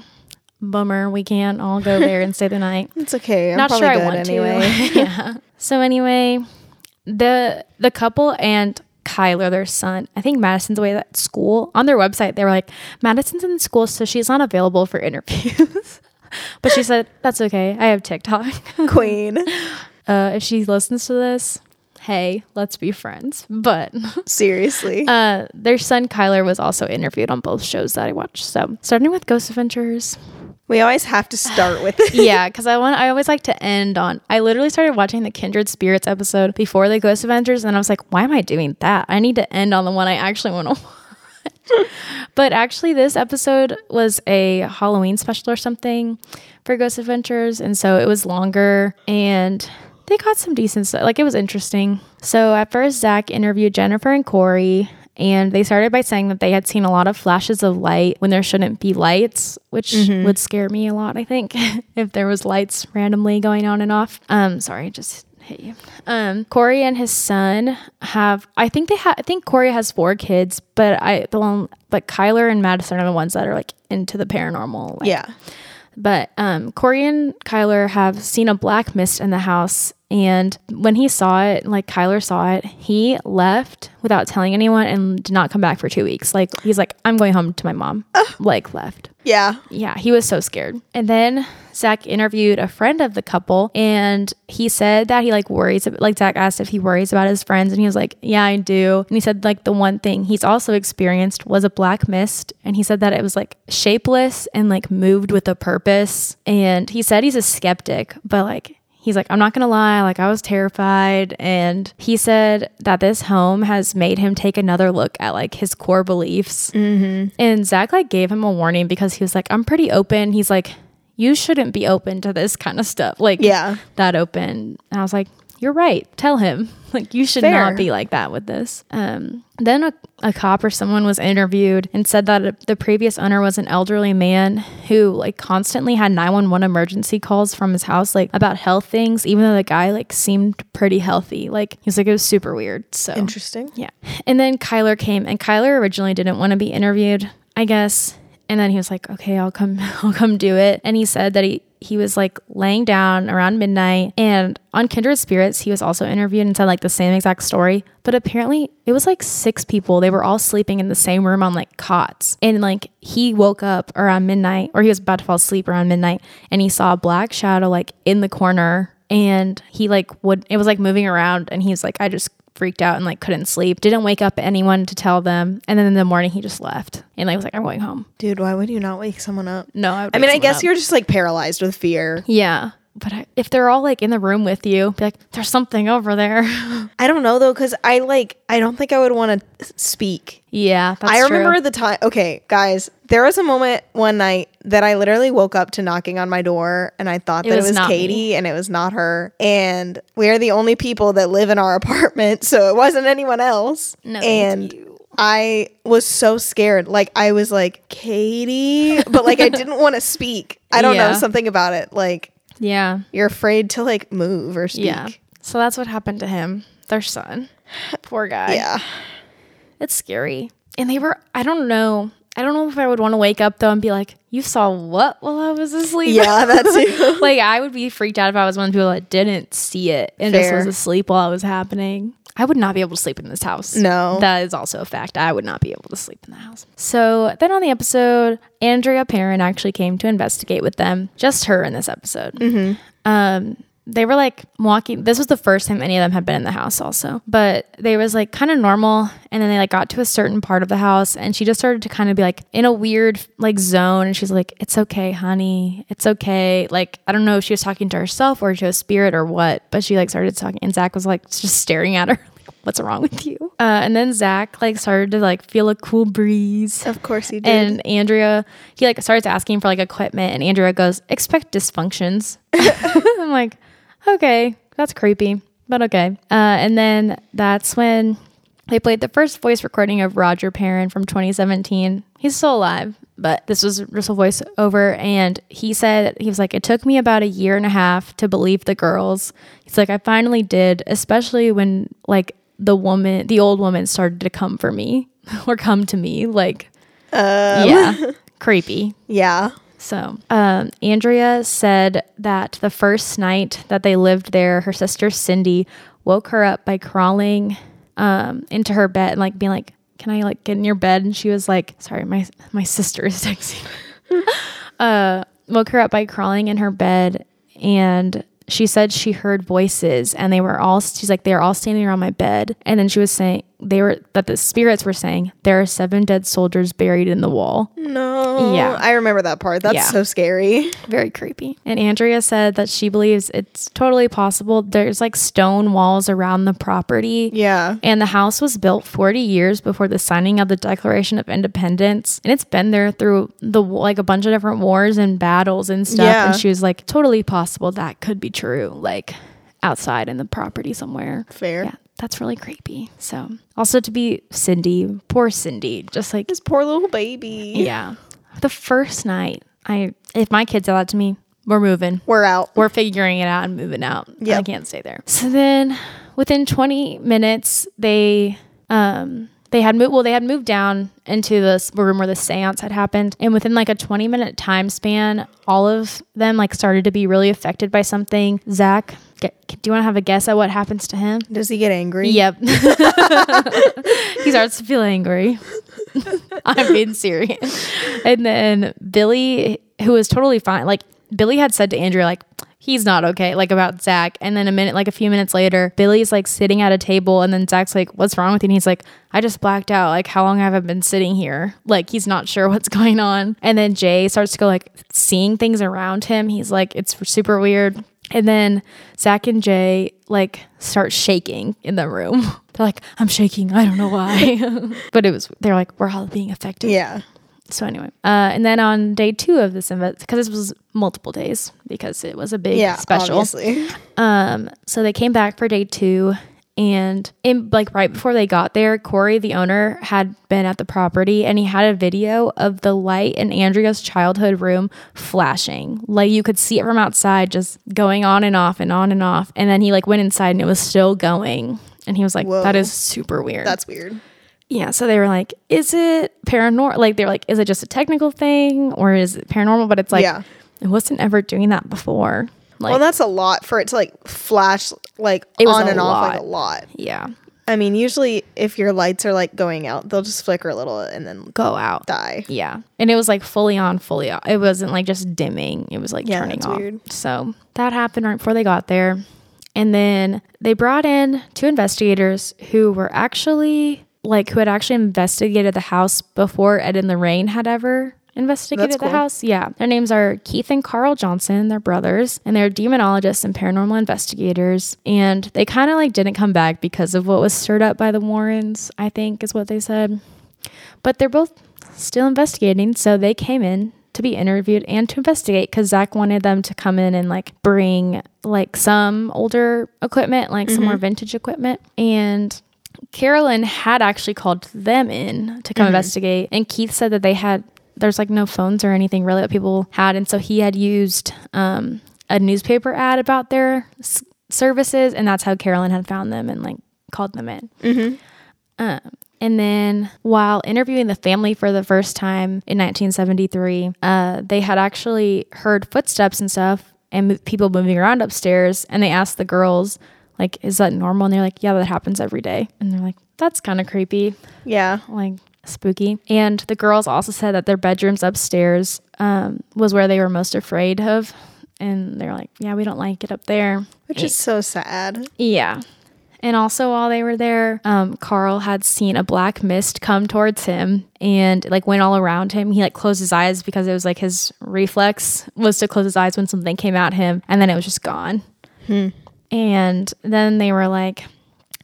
bummer we can't all go there and stay the night. it's okay i'm Not sure I want anyway to. yeah. So anyway, the the couple and Kyler, their son, I think Madison's away at school. On their website, they were like, Madison's in school, so she's not available for interviews. but she said, That's okay. I have TikTok. queen uh, if she listens to this, hey, let's be friends. But seriously uh, their son Kyler was also interviewed on both shows that I watched. So starting with Ghost Adventures. We always have to start with it. yeah, because I want I always like to end on. I literally started watching the Kindred Spirits episode before the Ghost Adventures, and I was like, why am I doing that? I need to end on the one I actually want to. watch. but actually, this episode was a Halloween special or something for Ghost Adventures. And so it was longer and they got some decent stuff. Like it was interesting. So at first, Zach interviewed Jennifer and Corey. And they started by saying that they had seen a lot of flashes of light when there shouldn't be lights, which would scare me a lot, I think, if there was lights randomly going on and off. Um, sorry, just hit you. Um, Corey and his son have. I think they have. I think Corey has four kids, but I the one, but Kyler and Madison are the ones that are like into the paranormal. Like, Yeah. But um, Corey and Kyler have seen a black mist in the house. And when he saw it, like Kyler saw it, he left without telling anyone and did not come back for two weeks. Like, he's like, I'm going home to my mom. like, left. Yeah. Yeah, he was so scared. And then Zach interviewed a friend of the couple and he said that he like worries, like Zach asked if he worries about his friends and he was like, yeah, I do. And he said like the one thing he's also experienced was a black mist. And he said that it was like shapeless and like moved with a purpose. And he said he's a skeptic, but like, He's like, I'm not gonna lie, like I was terrified. And he said that this home has made him take another look at like his core beliefs. And Zach like gave him a warning because he was like, I'm pretty open. He's like, you shouldn't be open to this kind of stuff. Like, Yeah. that open. And I was like, you're right. Tell him. Like, you should Fair. not be like that with this. Um, then a, a cop or someone was interviewed and said that the previous owner was an elderly man who like constantly had 911 emergency calls from his house, like about health things, even though the guy like seemed pretty healthy. Like, he was like, it was super weird. So, Interesting. yeah. And then Kyler came and Kyler originally didn't want to be interviewed, I guess. And then he was like, "Okay, I'll come I'll come do it." And he said that he he was like laying down around midnight and on Kindred Spirits, he was also interviewed and said like the same exact story, but apparently it was like six people. They were all sleeping in the same room on like cots. And like he woke up around midnight or he was about to fall asleep around midnight and he saw a black shadow like in the corner and he like would it was like moving around and he's like I just freaked out and like couldn't sleep didn't wake up anyone to tell them and then in the morning he just left and like was like I'm going home Dude, why would you not wake someone up? no I, would I mean, I guess up. you're just like paralyzed with fear. yeah but I, if they're all like in the room with you be like there's something over there I don't know though, because I like, I don't think I would want to speak. yeah that's I remember true. the time. Okay, guys, there was a moment one night that I literally woke up to knocking on my door and I thought It that was it was Katie me. and it was not her. And we are the only people that live in our apartment, so it wasn't anyone else. No, and. I was so scared. Like I was like, Katie, but like I didn't want to speak. I don't Yeah. know, something about it. Like yeah you're afraid to like move or speak. yeah so that's what happened to him their son poor guy Yeah. It's scary. And they were, I don't know. I don't know if I would want to wake up though and be like, you saw what while I was asleep? Yeah, that too. like, I would be freaked out if I was one of the people that didn't see it and just was asleep while it was happening. I would not be able to sleep in this house. No. That is also a fact. I would not be able to sleep in the house. So then on the episode, Andrea Perron actually came to investigate with them. Just her in this episode. Mm-hmm. Um, they were like walking. This was the first time any of them had been in the house, also. But they was like kind of normal, and then they like got to a certain part of the house, and she just started to kind of be like in a weird like zone, and she's like, "It's okay, honey, it's okay." Like I don't know if she was talking to herself or to a spirit or what, but she like started talking, and Zach was like just staring at her. like, What's wrong with you? Uh, and then Zach like started to like feel a cool breeze. Of course he did. And Andrea, he like starts asking for like equipment, and Andrea goes, "Expect dysfunctions." I'm like, okay, that's creepy, but okay. Uh, and then that's when they played the first voice recording of Roger Perron from 2017. He's still alive, but this was just a voiceover, and he said he was like, "It took me about a year and a half to believe the girls." He's like, "I finally did, especially when like." The woman, the old woman started to come for me or come to me. Like, yeah, creepy. yeah. So, um, Andrea said that the first night that they lived there, her sister Cindy woke her up by crawling um, into her bed and like being like, "Can I like get in your bed?" And she was like, "Sorry, my my sister is texting." uh, woke her up by crawling in her bed, and she said she heard voices, and they were all. She's like, they were all standing around my bed, and then she was saying they were that the spirits were saying there are seven dead soldiers buried in the wall. No. Yeah. I remember that part. That's Yeah. so scary. Very creepy. And Andrea said that she believes it's totally possible. There's like stone walls around the property. Yeah. And the house was built 40 years before the signing of the Declaration of Independence. And it's been there through the like a bunch of different wars and battles and stuff. Yeah. And she was like, totally possible that could be true. Like outside in the property somewhere. Fair. Yeah, that's really creepy. So also to be Cindy, poor Cindy, just like This poor little baby. yeah. The first night, I if my kids yell out to me, we're moving. We're out. We're figuring it out and moving out. Yeah. I can't stay there. So then within 20 minutes, they um they had moved well, they had moved down into this room where the seance had happened. And within like a 20 minute time span, all of them like started to be really affected by something. Zach, get, do you want to have a guess at what happens to him? Does he get angry? Yep. he starts to feel angry. I'm being serious. And then Billy, who was totally fine, like Billy had said to Andrea, like, he's not okay, like about Zach. And then a minute, like a few minutes later, Billy's like sitting at a table, and then Zach's like, What's wrong with you? And he's like, I just blacked out. Like, how long have I been sitting here? Like, he's not sure what's going on. And then Jay starts to go, like, seeing things around him. He's like, It's super weird. And then Zach and Jay like start shaking in the room. They're like, I'm shaking. I don't know why. but it was, they're like, we're all being affected. Yeah. So anyway, uh, and then on day two of this event, because this was multiple days because it was a big Yeah. special. Obviously. Um, so they came back for day two, and in like right before they got there, Corey, the owner, had been at the property and he had a video of the light in Andrea's childhood room flashing. Like you could see it from outside, just going on and off and on and off. And then he like went inside and it was still going. And he was like, Whoa. "That is super weird." That's weird. yeah. So they were like, "Is it paranormal?" Like they're like, "Is it just a technical thing or is it paranormal?" But it's like, Yeah. it wasn't ever doing that before. Like, well, that's a lot for it to like flash like on and off like a lot. yeah, I mean, usually if your lights are like going out, they'll just flicker a little and then go out. die. Yeah. And it was like fully on, fully off. It wasn't like just dimming. It was like Yeah, turning off. weird. So that happened right before they got there. And then they brought in two investigators who were actually like who had actually investigated the house before Ed and Lorraine had ever investigated That's the cool. house. Yeah. Their names are Keith and Carl Johnson. They're brothers and they're demonologists and paranormal investigators. And they kind of like didn't come back because of what was stirred up by the Warrens, I think is what they said. But they're both still investigating. So they came in to be interviewed and to investigate because Zach wanted them to come in and like bring like some older equipment, like some mm-hmm. more vintage equipment. And Carolyn had actually called them in to come mm-hmm. investigate. And Keith said that they had, there's like no phones or anything really that people had. And so he had used um, a newspaper ad about their s- services. And that's how Carolyn had found them and like called them in. Um, and then while interviewing the family for the first time in 1973, uh, they had actually heard footsteps and stuff and mo- people moving around upstairs. And they asked the girls, like, is that normal? And they're like, yeah, that happens every day. And they're like, that's kind of creepy, Yeah. like spooky. And the girls also said that their bedrooms upstairs um, was where they were most afraid of. And they're like, yeah, we don't like it up there. Which is so sad. Yeah. And also while they were there, um, Carl had seen a black mist come towards him and like went all around him. He like closed his eyes because it was like his reflex was to close his eyes when something came at him and then it was just gone. And then they were like,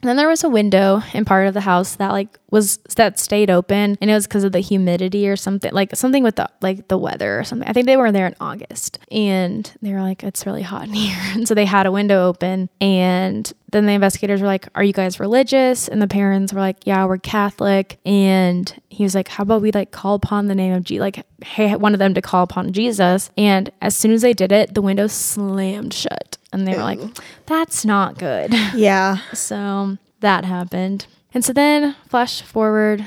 then there was a window in part of the house that like was that stayed open and it was because of the humidity or something like something with the like the weather or something. I think they were there in August and they were like it's really hot in here. And so they had a window open and then the investigators were like, "Are you guys religious?" And the parents were like, "Yeah, we're Catholic." And he was like, "How about we like call upon the name of Jesus?" Like, hey, wanted them to call upon Jesus. And as soon as they did it, the window slammed shut. And they were like, "That's not good." Yeah. So that happened. And so then flash forward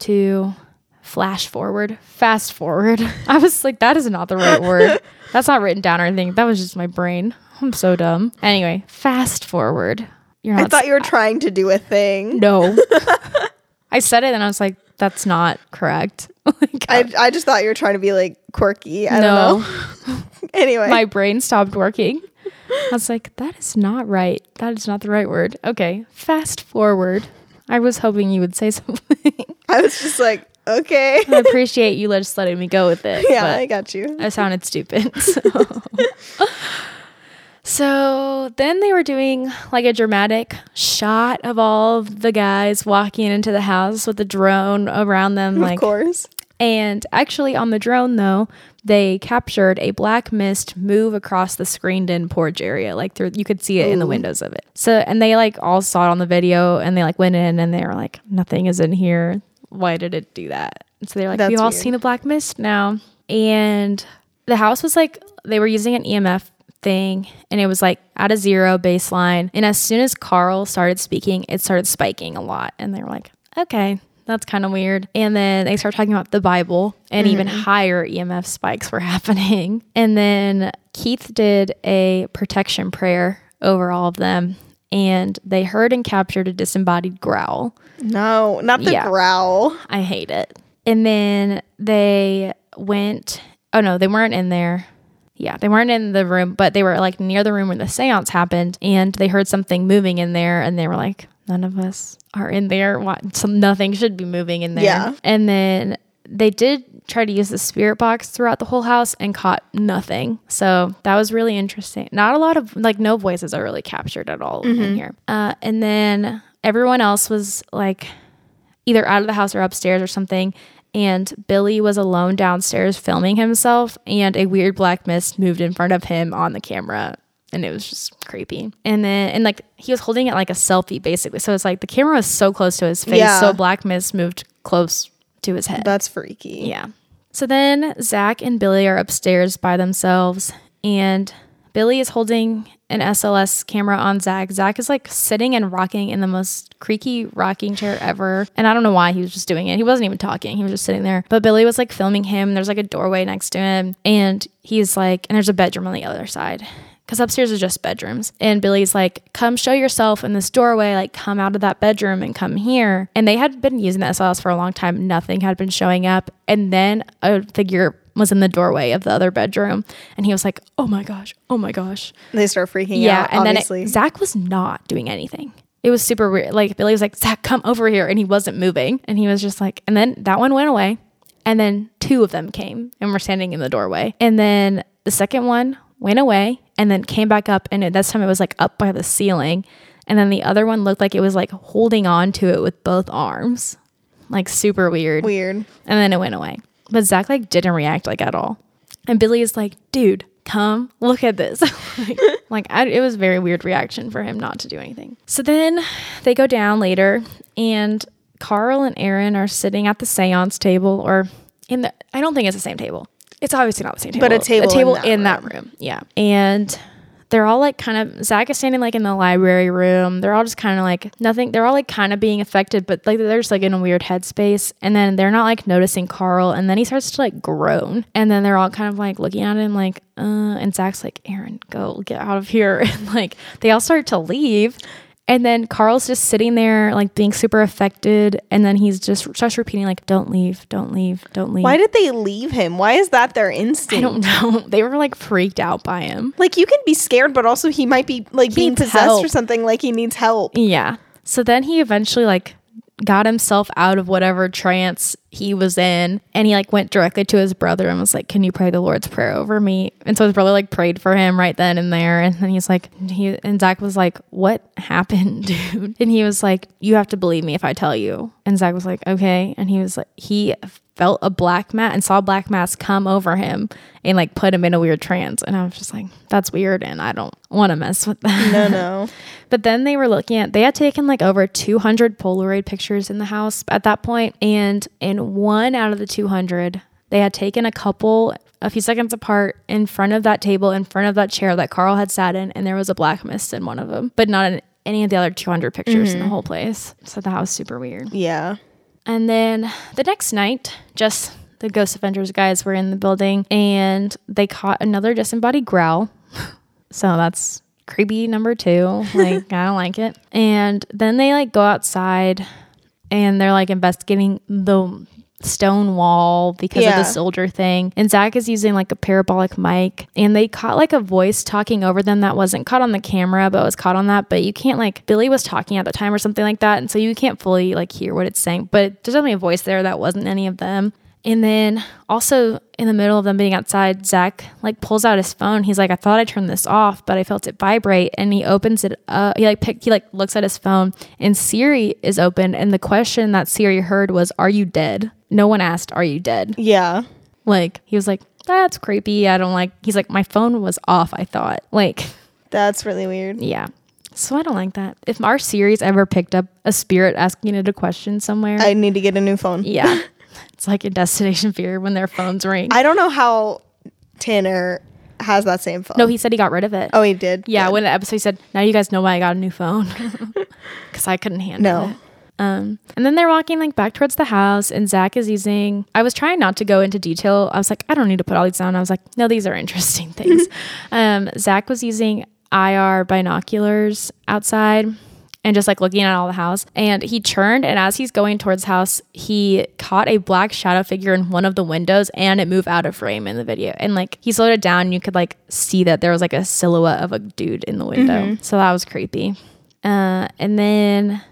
to flash forward, fast forward. I was like, that is not the right word. That's not written down or anything. That was just my brain. I'm so dumb. Anyway, fast forward. You're I thought you were trying to do a thing. no. I said it and I was like, that's not correct. like, I, I just thought you were trying to be like quirky. I no, don't know. Anyway. my brain stopped working. I was like, that is not right. That is not the right word. Okay, fast forward. I was hoping you would say something. I was just like, okay. I appreciate you just letting me go with it. yeah, I got you. I sounded stupid. So. so then they were doing like a dramatic shot of all of the guys walking into the house with the drone around them, like of course. and actually, on the drone, though, they captured a black mist move across the screened in porch area. Like through, you could see it in the windows of it. So, and they like all saw it on the video and they like went in and they were like, nothing is in here. Why did it do that? And so they're like, That's we all seen a black mist now. And the house was like, they were using an EMF thing and it was like at a zero baseline. And as soon as Carl started speaking, it started spiking a lot. And they were like, okay, that's kind of weird. And then they start talking about the Bible and mm-hmm. even higher EMF spikes were happening. And then Keith did a protection prayer over all of them. And they heard and captured a disembodied growl. No, not the Yeah. growl. I hate it. And then they went, oh no, they weren't in there. Yeah, they weren't in the room, but they were like near the room where the seance happened and they heard something moving in there and they were like, none of us are in there. Some, nothing should be moving in there. Yeah. And then they did try to use the spirit box throughout the whole house and caught nothing. So that was really interesting. Not a lot of, like, no voices are really captured at all in here. Uh, and then everyone else was like, either out of the house or upstairs or something. And Billy was alone downstairs filming himself, and a weird black mist moved in front of him on the camera. And it was just creepy. And then, and like, he was holding it like a selfie, basically. So it's like the camera was so close to his face. Yeah. So black mist moved close to his head. That's freaky. Yeah. So then Zach and Billy are upstairs by themselves, and Billy is holding an SLS camera on Zach. Zach is like sitting and rocking in the most creaky rocking chair ever. And I don't know why he was just doing it. He wasn't even talking, he was just sitting there. But Billy was like filming him. There's like a doorway next to him, and he's like, and there's a bedroom on the other side. Because upstairs is just bedrooms. And Billy's like, come show yourself in this doorway, like come out of that bedroom and come here. And they had been using the SLS for a long time. Nothing had been showing up. And then a figure was in the doorway of the other bedroom. And he was like, oh my gosh, oh my gosh. They start freaking Yeah. out. and obviously. then it, Zach was not doing anything. It was super weird. Like Billy was like, Zach, come over here. And he wasn't moving. And he was just like, and then that one went away. And then two of them came and were standing in the doorway. And then the second one went away and then came back up. And this time it was like up by the ceiling. And then the other one looked like it was like holding on to it with both arms. Like super weird. Weird. And then it went away. But Zach like didn't react like at all. And Billy is like, dude, come look at this. like, like I, it was a very weird reaction for him not to do anything. So then they go down later and Carl and Aaron are sitting at the seance table or in the, I don't think it's the same table. It's obviously not the same table. But a table A table in in that that room. Yeah. And they're all like kind of Zach is standing like in the library room. They're all just kind of like nothing. They're all like kind of being affected, but like they're just like in a weird headspace. And then they're not like noticing Carl. And then he starts to like groan. And then they're all kind of like looking at him like, uh. And Zach's like, Aaron, go get out of here. And like they all start to leave. And then Carl's just sitting there like being super affected. And then he's just starts repeating like, don't leave, don't leave, don't leave. Why did they leave him? Why is that their instinct? I don't know. They were like freaked out by him. Like you can be scared, but also he might be like being needs possessed or something. Like he needs help. Yeah. So then he eventually like got himself out of whatever trance he was in and he like went directly to his brother and was like, Can you pray the Lord's Prayer over me? And so his brother like prayed for him right then and there. And then he's like he and Zach was like, What happened, dude? And he was like, You have to believe me if I tell you. And Zach was like, Okay. And he was like he felt a black mat and saw black mass come over him and like put him in a weird trance. And I was just like, That's weird and I don't want to mess with that. No, no. But then they were looking at, they had taken like over 200 Polaroid pictures in the house at that point, And in one out of the 200, they had taken a couple a few seconds apart in front of that table, in front of that chair that Carl had sat in, and there was a black mist in one of them, but not in any of the other 200 pictures in the mm-hmm. whole place. So that was super weird. yeah. And then the next night, just the Ghost Adventures guys were in the building and they caught another disembodied growl. so that's creepy number two. Like, I don't like it. And then they like go outside and they're like investigating the stone wall because of the soldier thing. And Zach is using like a parabolic mic and they caught like a voice talking over them that wasn't caught on the camera, but was caught on that. But you can't like Billy was talking at the time or something like that. And so you can't fully like hear what it's saying. But there's only a voice there that wasn't any of them. And then also in the middle of them being outside, Zach like pulls out his phone. He's like, I thought I turned this off, but I felt it vibrate. And he opens it up. He like pick, he like looks at his phone and Siri is open. And the question that Siri heard was, Are you dead? No one asked, Are you dead? Yeah. Like he was like, That's creepy. I don't like he's like, My phone was off, I thought. Like, That's really weird. yeah. So I don't like that. If our series ever picked up a spirit asking it a question somewhere, I need to get a new phone. yeah. It's like a destination fear when their phones ring. I don't know how Tanner has that same phone. no, he said he got rid of it. Oh, he did? yeah, Good. when the episode he said, "Now you guys know why I got a new phone," because I couldn't handle No. it. Um, and then they're walking like back towards the house, and Zach is using. I was trying not to go into detail. I was like, I don't need to put all these down. I was like, no, these are interesting things. um, Zach was using IR binoculars outside and just like looking at all the house. And he turned, and as he's going towards the house, he caught a black shadow figure in one of the windows, and it moved out of frame in the video. And like he slowed it down, and you could like see that there was like a silhouette of a dude in the window. So that was creepy. Uh, and then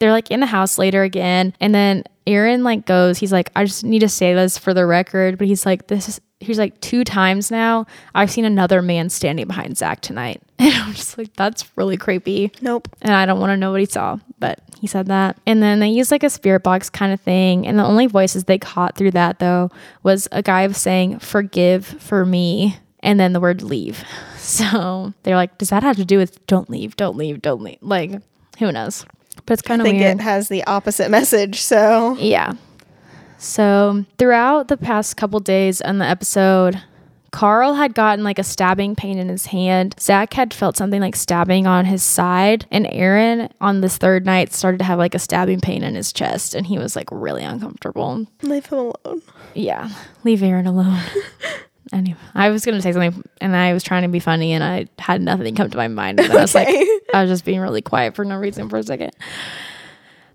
they're like in the house later again and then aaron like goes he's like i just need to say this for the record but he's like this is he's like two times now i've seen another man standing behind zach tonight and i'm just like that's really creepy Nope. and i don't want to know what he saw but he said that and then they used like a spirit box kind of thing and the only voices they caught through that though was a guy saying forgive for me and then the word leave so they're like does that have to do with don't leave don't leave don't leave like who knows but it's kind I of think weird it has the opposite message. So yeah. So throughout the past couple days on the episode, Carl had gotten like a stabbing pain in his hand. Zach had felt something like stabbing on his side. And Aaron on this third night started to have like a stabbing pain in his chest. And he was like really uncomfortable. leave him alone. Yeah. Leave Aaron alone. anyway, I was going to say something and I was trying to be funny and I had nothing come to my mind. And then I was like, I was just being really quiet for no reason for a second.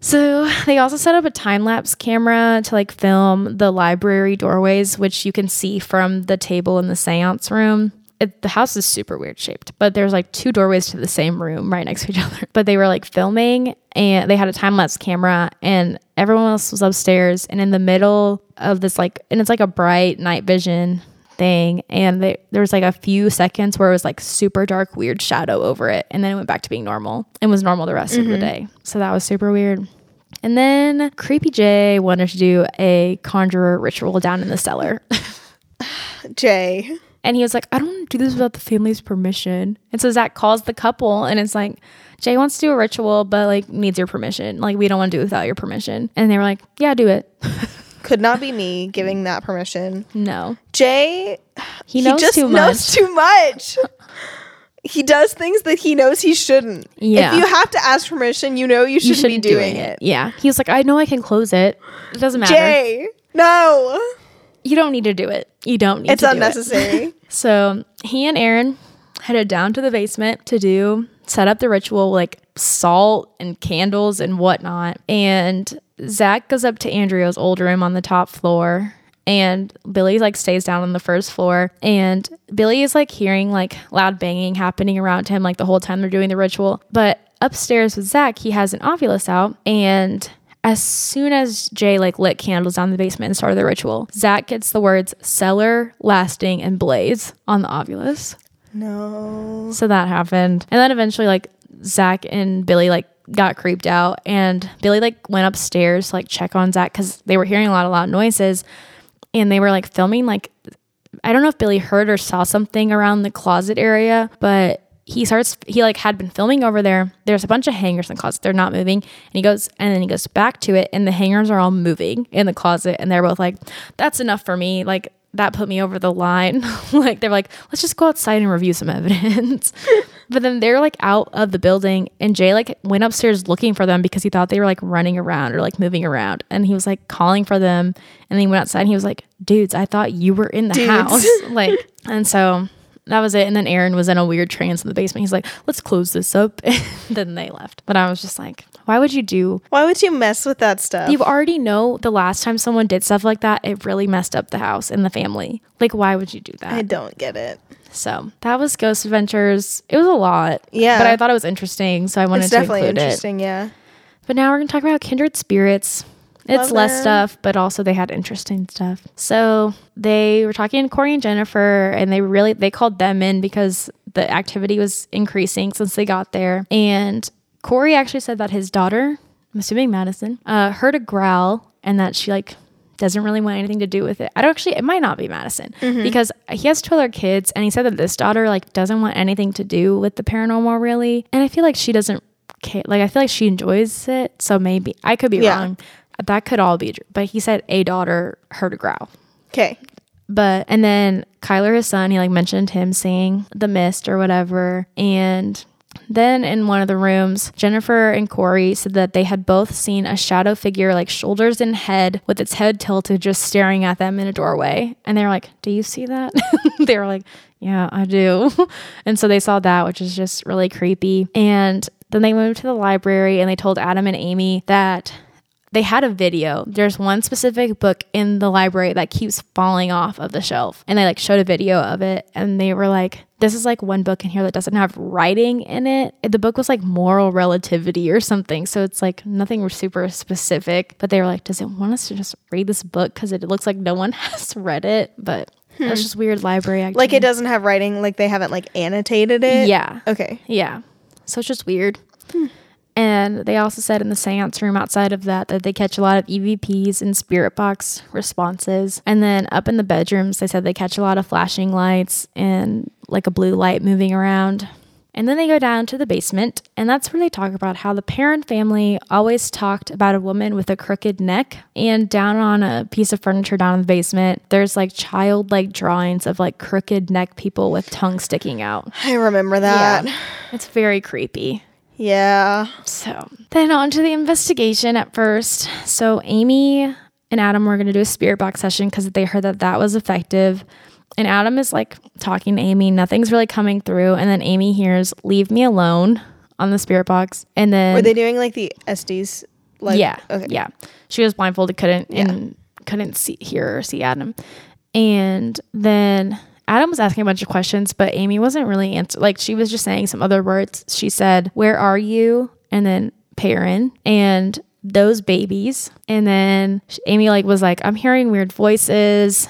So they also set up a time lapse camera to like film the library doorways, which you can see from the table in the seance room. It, the house is super weird shaped, but there's like two doorways to the same room right next to each other. But they were like filming and they had a time lapse camera and everyone else was upstairs and in the middle of this like and it's like a bright night vision thing. And they, there was like a few seconds where it was like super dark weird shadow over it. And then it went back to being normal and was normal the rest of the mm-hmm. day. So that was super weird. And then creepy jay wanted to do a conjurer ritual down in the cellar. Jay. and he was like i don't want to do this without the family's permission. And so zach calls the couple and it's like jay wants to do a ritual but like needs your permission. Like we don't want to do it without your permission. And they were like yeah do it Could not be me giving that permission. no Jay, he knows just too much knows too much. he does things that he knows he shouldn't. Yeah. If you have to ask permission, you know you shouldn't, you shouldn't be doing do it. Yeah. He was like, I know I can close it. It doesn't matter. Jay, no. You don't need to do it. You don't need It's to do it. It's unnecessary. So he and Aaron headed down to the basement to do set up the ritual like salt and candles and whatnot. And Zach goes up to Andrea's old room on the top floor. And Billy like stays down on the first floor. And Billy is like hearing like loud banging happening around him like the whole time they're doing the ritual. But upstairs with Zach, he has an Ovilus out. And as soon as Jay like lit candles down in the basement and started the ritual, Zach gets the words cellar, lasting, and blaze on the Ovilus. no. So that happened. And then eventually like Zach and Billy like got creeped out and Billy like went upstairs to like check on Zach because they were hearing a lot of loud noises and they were like filming like I don't know if Billy heard or saw something around the closet area, but he starts he like had been filming over there. There's a bunch of hangers in the closet. They're not moving. And he goes and then he goes back to it and the hangers are all moving in the closet and they're both like, That's enough for me. Like that put me over the line. like they're like, let's just go outside and review some evidence. but then they're like out of the building and Jay like went upstairs looking for them because he thought they were like running around or like moving around. And he was like calling for them. And then he went outside and he was like, dudes, I thought you were in the Dudes. house. like, and so that was it. And then Aaron was in a weird trance in the basement. He's like, let's close this up. And then they left. But I was just like, Why would you do? Why would you mess with that stuff? You already know the last time someone did stuff like that, it really messed up the house and the family. Like, why would you do that? I don't get it. So that was Ghost Adventures. It was a lot. Yeah. But I thought it was interesting, so I wanted It's to include it. Definitely interesting, yeah. But now we're going to talk about Kindred Spirits. It's Love less them. stuff, but also they had interesting stuff. So they were talking to Corey and Jennifer, and they really they called them in because the activity was increasing since they got there. And Corey actually said that his daughter, I'm assuming Madison, uh, heard a growl, and that she like doesn't really want anything to do with it. I don't actually. It might not be Madison because he has two other kids, and he said that this daughter like doesn't want anything to do with the paranormal really. And I feel like she doesn't care. Like I feel like she enjoys it. So maybe I could be Yeah. wrong. That could all be true. But he said a daughter heard a growl. Okay. But and then Kyler, his son, he like mentioned him seeing the mist or whatever. And then in one of the rooms, Jennifer and Corey said that they had both seen a shadow figure, like shoulders and head, with its head tilted, just staring at them in a doorway. And they were like, Do you see that? they were like, Yeah, I do. and so they saw that, which is just really creepy. And then they moved to the library and they told Adam and Amy that they had a video. There's one specific book in the library that keeps falling off of the shelf. And they like showed a video of it and they were like, this is like one book in here that doesn't have writing in it. The book was like moral relativity or something. So it's like nothing super specific. But they were like, does it want us to just read this book? Because it looks like no one has read it. But that's hmm. just weird library activity. Like it doesn't have writing, like they haven't like annotated it. Yeah. Okay. Yeah. So it's just weird. Hmm. And they also said in the seance room outside of that that they catch a lot of EVPs and spirit box responses. And then up in the bedrooms, they said they catch a lot of flashing lights and like a blue light moving around. And then they go down to the basement, and that's where they talk about how the Perron family always talked about a woman with a crooked neck. And down on a piece of furniture down in the basement, there's like childlike drawings of like crooked neck people with tongues sticking out. I remember that. Yeah. It's very creepy. yeah. So then on to the investigation at first. So Amy and Adam were going to do a spirit box session because they heard that that was effective. And Adam is like talking to Amy. Nothing's really coming through. And then Amy hears, Leave me alone on the spirit box. And then. Were they doing like the Estes? Like, yeah. Okay. Yeah. She was blindfolded, couldn't, and couldn't see, hear or see Adam. And then Adam was asking a bunch of questions, but Amy wasn't really answering. Like she was just saying some other words. She said, "Where are you?" and then Perron and those babies. And then Amy like was like, "I'm hearing weird voices."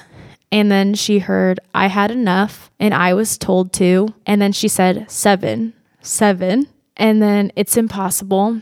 And then she heard, "I had enough," and I was told to. And then she said, seven, seven. And then it's impossible.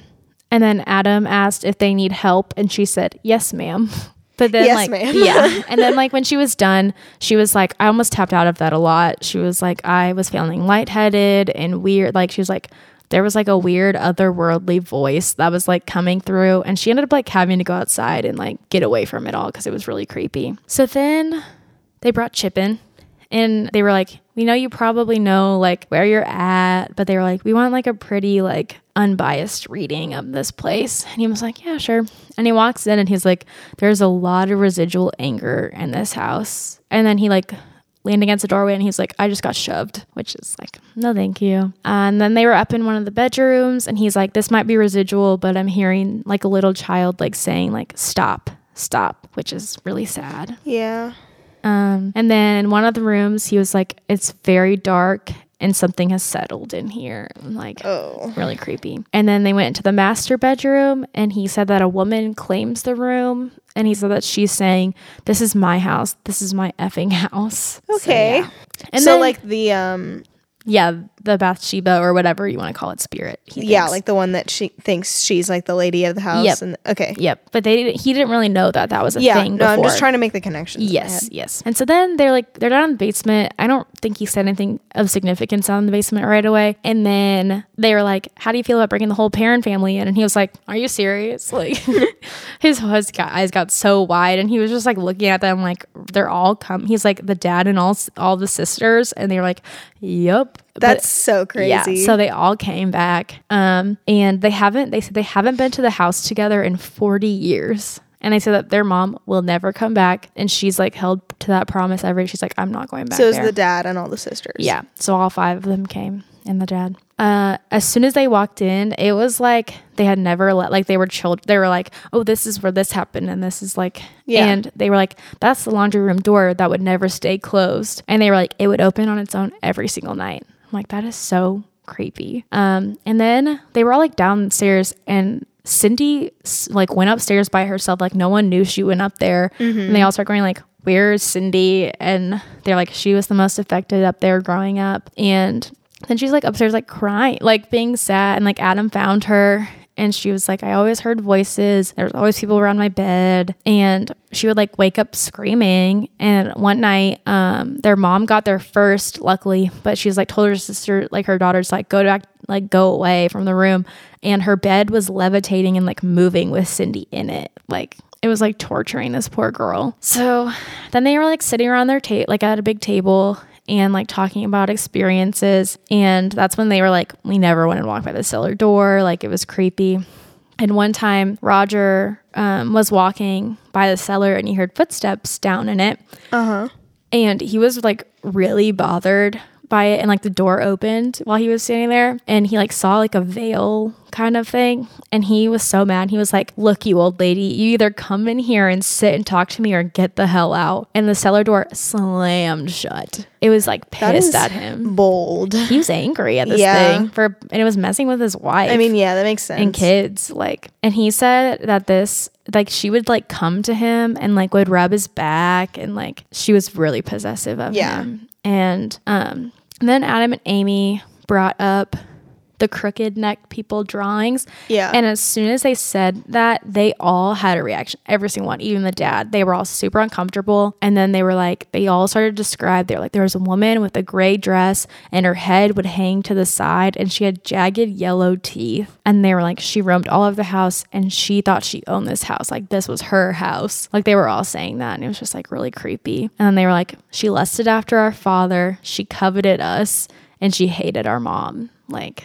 And then Adam asked if they need help, and she said, "Yes, ma'am." But then, Yes, like, ma'am. yeah. And then, like, when she was done, she was like, I almost tapped out of that a lot. She was like, I was feeling lightheaded and weird. Like, she was like, there was like a weird otherworldly voice that was like coming through. And she ended up like having to go outside and like get away from it all because it was really creepy. So then they brought Chip in and they were like, We know you probably know like where you're at, but they were like, We want like a pretty like unbiased reading of this place. And he was like, Yeah, sure. And he walks in and he's like, There's a lot of residual anger in this house. And then he like leaned against the doorway and he's like, I just got shoved, which is like, no, thank you. and then they were up in one of the bedrooms and he's like, this might be residual, but I'm hearing like a little child like saying like, stop, stop, which is really sad. Yeah. Um, and then in one of the rooms, he was like, it's very dark and something has settled in here. I'm like, Oh. really creepy. And then they went into the master bedroom and he said that a woman claims the room and he said that she's saying, This is my house. This is my effing house. So, Okay. yeah. And so then, like the um yeah, the Bathsheba or whatever you want to call it, spirit. he yeah, like the one that she thinks she's like the lady of the house Yep. and okay. Yep. But they didn't, he didn't really know that that was a Yeah, thing. no, I'm just trying to make the connection. Yes, yes. And so then they're like, they're down in the basement. I don't think he said anything of significance out in the basement right away. And then they were like, How do you feel about bringing the whole Perron family in? And he was like, Are you serious? Like, his, eyes got so wide and he was just like looking at them like, They're all come. He's like, The dad and all, all the sisters. And they were like, Yep. But- That's so crazy. yeah, so they all came back. Um, and they haven't. They said they haven't been to the house together in forty years. And they said that their mom will never come back. And she's like held to that promise every she's like, I'm not going back. So it's the dad and all the sisters. Yeah. So all five of them came and the dad. Uh, as soon as they walked in, it was like they had never let like they were children. They were like, "Oh, this is where this happened," and this is like, Yeah. and they were like, "That's the laundry room door that would never stay closed," and they were like, "It would open on its own every single night." I'm like, that is so creepy. Um, and then they were all like downstairs, and Cindy like went upstairs by herself. Like no one knew she went up there, and they all start going like, "Where's Cindy?" And they're like, "She was the most affected up there growing up," and then she's like upstairs, like crying, like being sad. And like Adam found her and she was like, I always heard voices. There's always people around my bed. And she would like wake up screaming. And one night, um, their mom got there first, luckily, but she's like told her sister, like her daughter's like, go back, like go away from the room. And her bed was levitating and like moving with Cindy in it. Like, it was like torturing this poor girl. So then they were like sitting around their table, like at a big table, and like talking about experiences. And that's when they were like, we never went and walked by the cellar door. Like it was creepy. And one time, Roger um, was walking by the cellar and he heard footsteps down in it. Uh huh. And he was like really bothered by it. And like the door opened while he was standing there. And he like saw like a veil kind of thing. And he was so mad. He was like, Look, you old lady, you either come in here and sit and talk to me or get the hell out. And the cellar door slammed shut. It was like pissed at him. bold. He was angry at this Yeah. thing for, and it was messing with his wife I mean, yeah, that makes sense. and kids like and he said that this like she would like come to him and like would rub his back and like she was really possessive of Yeah. him and um then adam and amy brought up the crooked neck people drawings. Yeah. and as soon as they said that they all had a reaction every single one even the dad. They were all super uncomfortable. And then they were like they all started to describe they're like there was a woman with a gray dress and her head would hang to the side and she had jagged yellow teeth. And they were like she roamed all over the house and she thought she owned this house. Like this was her house. Like they were all saying that and it was just like really creepy. And then they were like she lusted after our father. She coveted us and she hated our mom. Like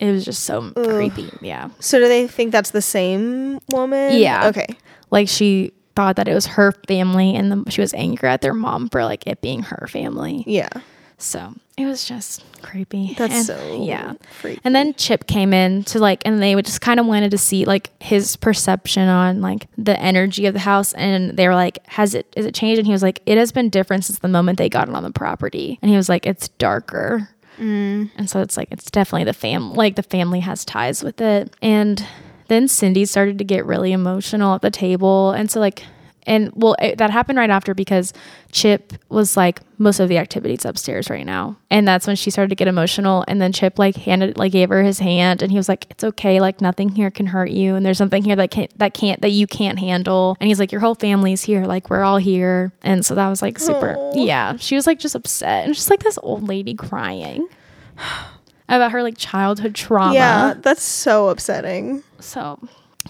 it was just so creepy yeah so do they think that's the same woman? Yeah. Okay. like she thought that it was her family and the, she was angry at their mom for like it being her family Yeah. so it was just creepy That's And- so yeah freaky. and then chip came in to like and they would just kind of wanted to see like his perception on like the energy of the house and they were like has it is it changed and he was like it has been different since the moment they got it on the property and he was like it's darker Mm. and so it's like it's definitely the fam like the family has ties with it. And then cindy started to get really emotional at the table. And so like and well it, that happened right after because chip was like most of the activities upstairs right now. And that's when she started to get emotional. And then chip like handed like gave her his hand. And he was like it's okay. Like nothing here can hurt you. And there's something here that can't that can't that you can't handle. And he's like your whole family's here. Like we're all here. And so that was like super Aw. yeah. She was like just upset. And just like this old lady crying about her like childhood trauma. Yeah, that's so upsetting. so,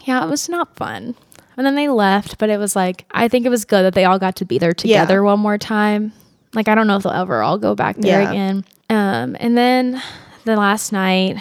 yeah, it was not fun. And then they left, but it was like, I think it was good that they all got to be there together Yeah. one more time. Like, I don't know if they'll ever all go back there Yeah. again. Um, and then the last night,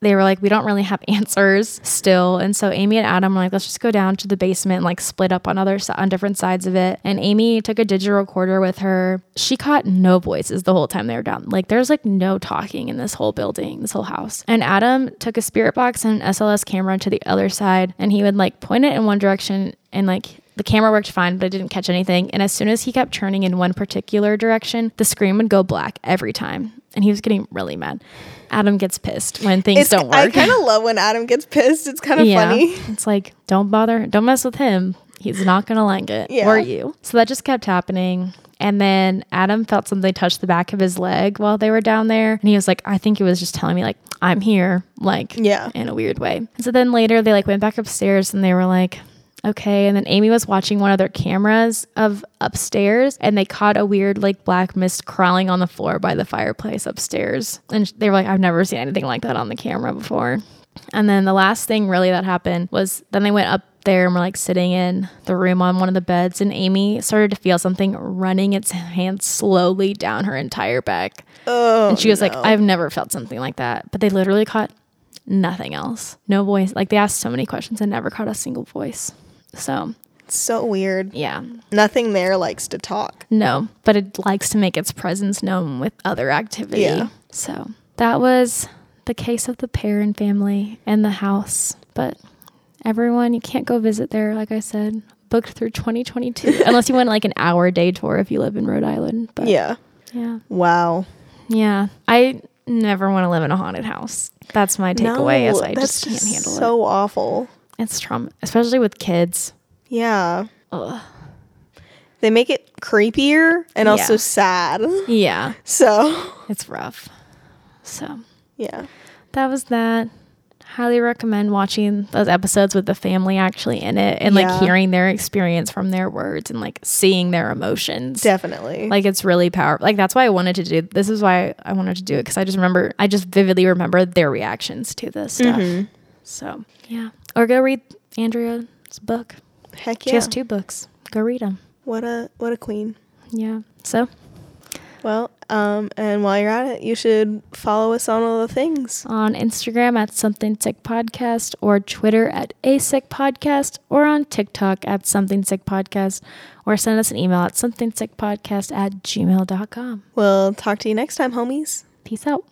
they were like, we don't really have answers still. And so Amy and Adam were like, let's just go down to the basement and like split up on other on different sides of it. And Amy took a digital recorder with her. She caught no voices the whole time they were down. Like there's like no talking in this whole building, this whole house. And Adam took a spirit box and an SLS camera to the other side and he would like point it in one direction and like the camera worked fine, but it didn't catch anything. And as soon as he kept turning in one particular direction, the screen would go black every time. And he was getting really mad. Adam gets pissed when things It's, don't work. I kind of love when Adam gets pissed. It's kind of funny. It's like, don't bother, don't mess with him. He's not going to like it Yeah. or you. So that just kept happening. And then Adam felt something touch the back of his leg while they were down there. And he was like, I think he was just telling me, like, I'm here, like, Yeah. in a weird way. And so then later they like went back upstairs and they were like, okay. And then Amy was watching one of their cameras of upstairs and they caught a weird like black mist crawling on the floor by the fireplace upstairs. And they were like, I've never seen anything like that on the camera before. And then the last thing really that happened was then they went up there and were like sitting in the room on one of the beds and Amy started to feel something running its hand slowly down her entire back. Oh, And she was like. I've never felt something like that. But they literally caught nothing else. No voice. Like they asked so many questions and never caught a single voice. So It's so weird. Yeah. Nothing there likes to talk. No, but it likes to make its presence known with other activity. Yeah. So that was the case of the Perron family and the house. But everyone, you can't go visit there, like I said. Booked through 2022, unless you want like an hour day tour if you live in Rhode Island. But Yeah. yeah, Wow. yeah. I never want to live in a haunted house. That's my takeaway. is No, I just can't handle it. so awful. It's trauma, especially with kids. Yeah. Ugh. They make it creepier and also sad. Yeah, So, it's rough. So yeah. that was that. Highly recommend watching those episodes with the family actually in it and Yeah. like hearing their experience from their words and like seeing their emotions. Definitely. Like it's really powerful. Like that's why I wanted to do this is why I wanted to do it because I just remember I just vividly remember their reactions to this stuff. Mm-hmm. So yeah, or go read Andrea's book. Heck yeah. She has two books. Go read them. What a what a queen. Yeah. So Well, um, and while you're at it, you should follow us on all the things. on Instagram at Something Sick Podcast or Twitter at A Sick Podcast or on TikTok at Something Sick Podcast or send us an email at Something Sick Podcast at gmail.com. We'll talk to you next time, homies. Peace out.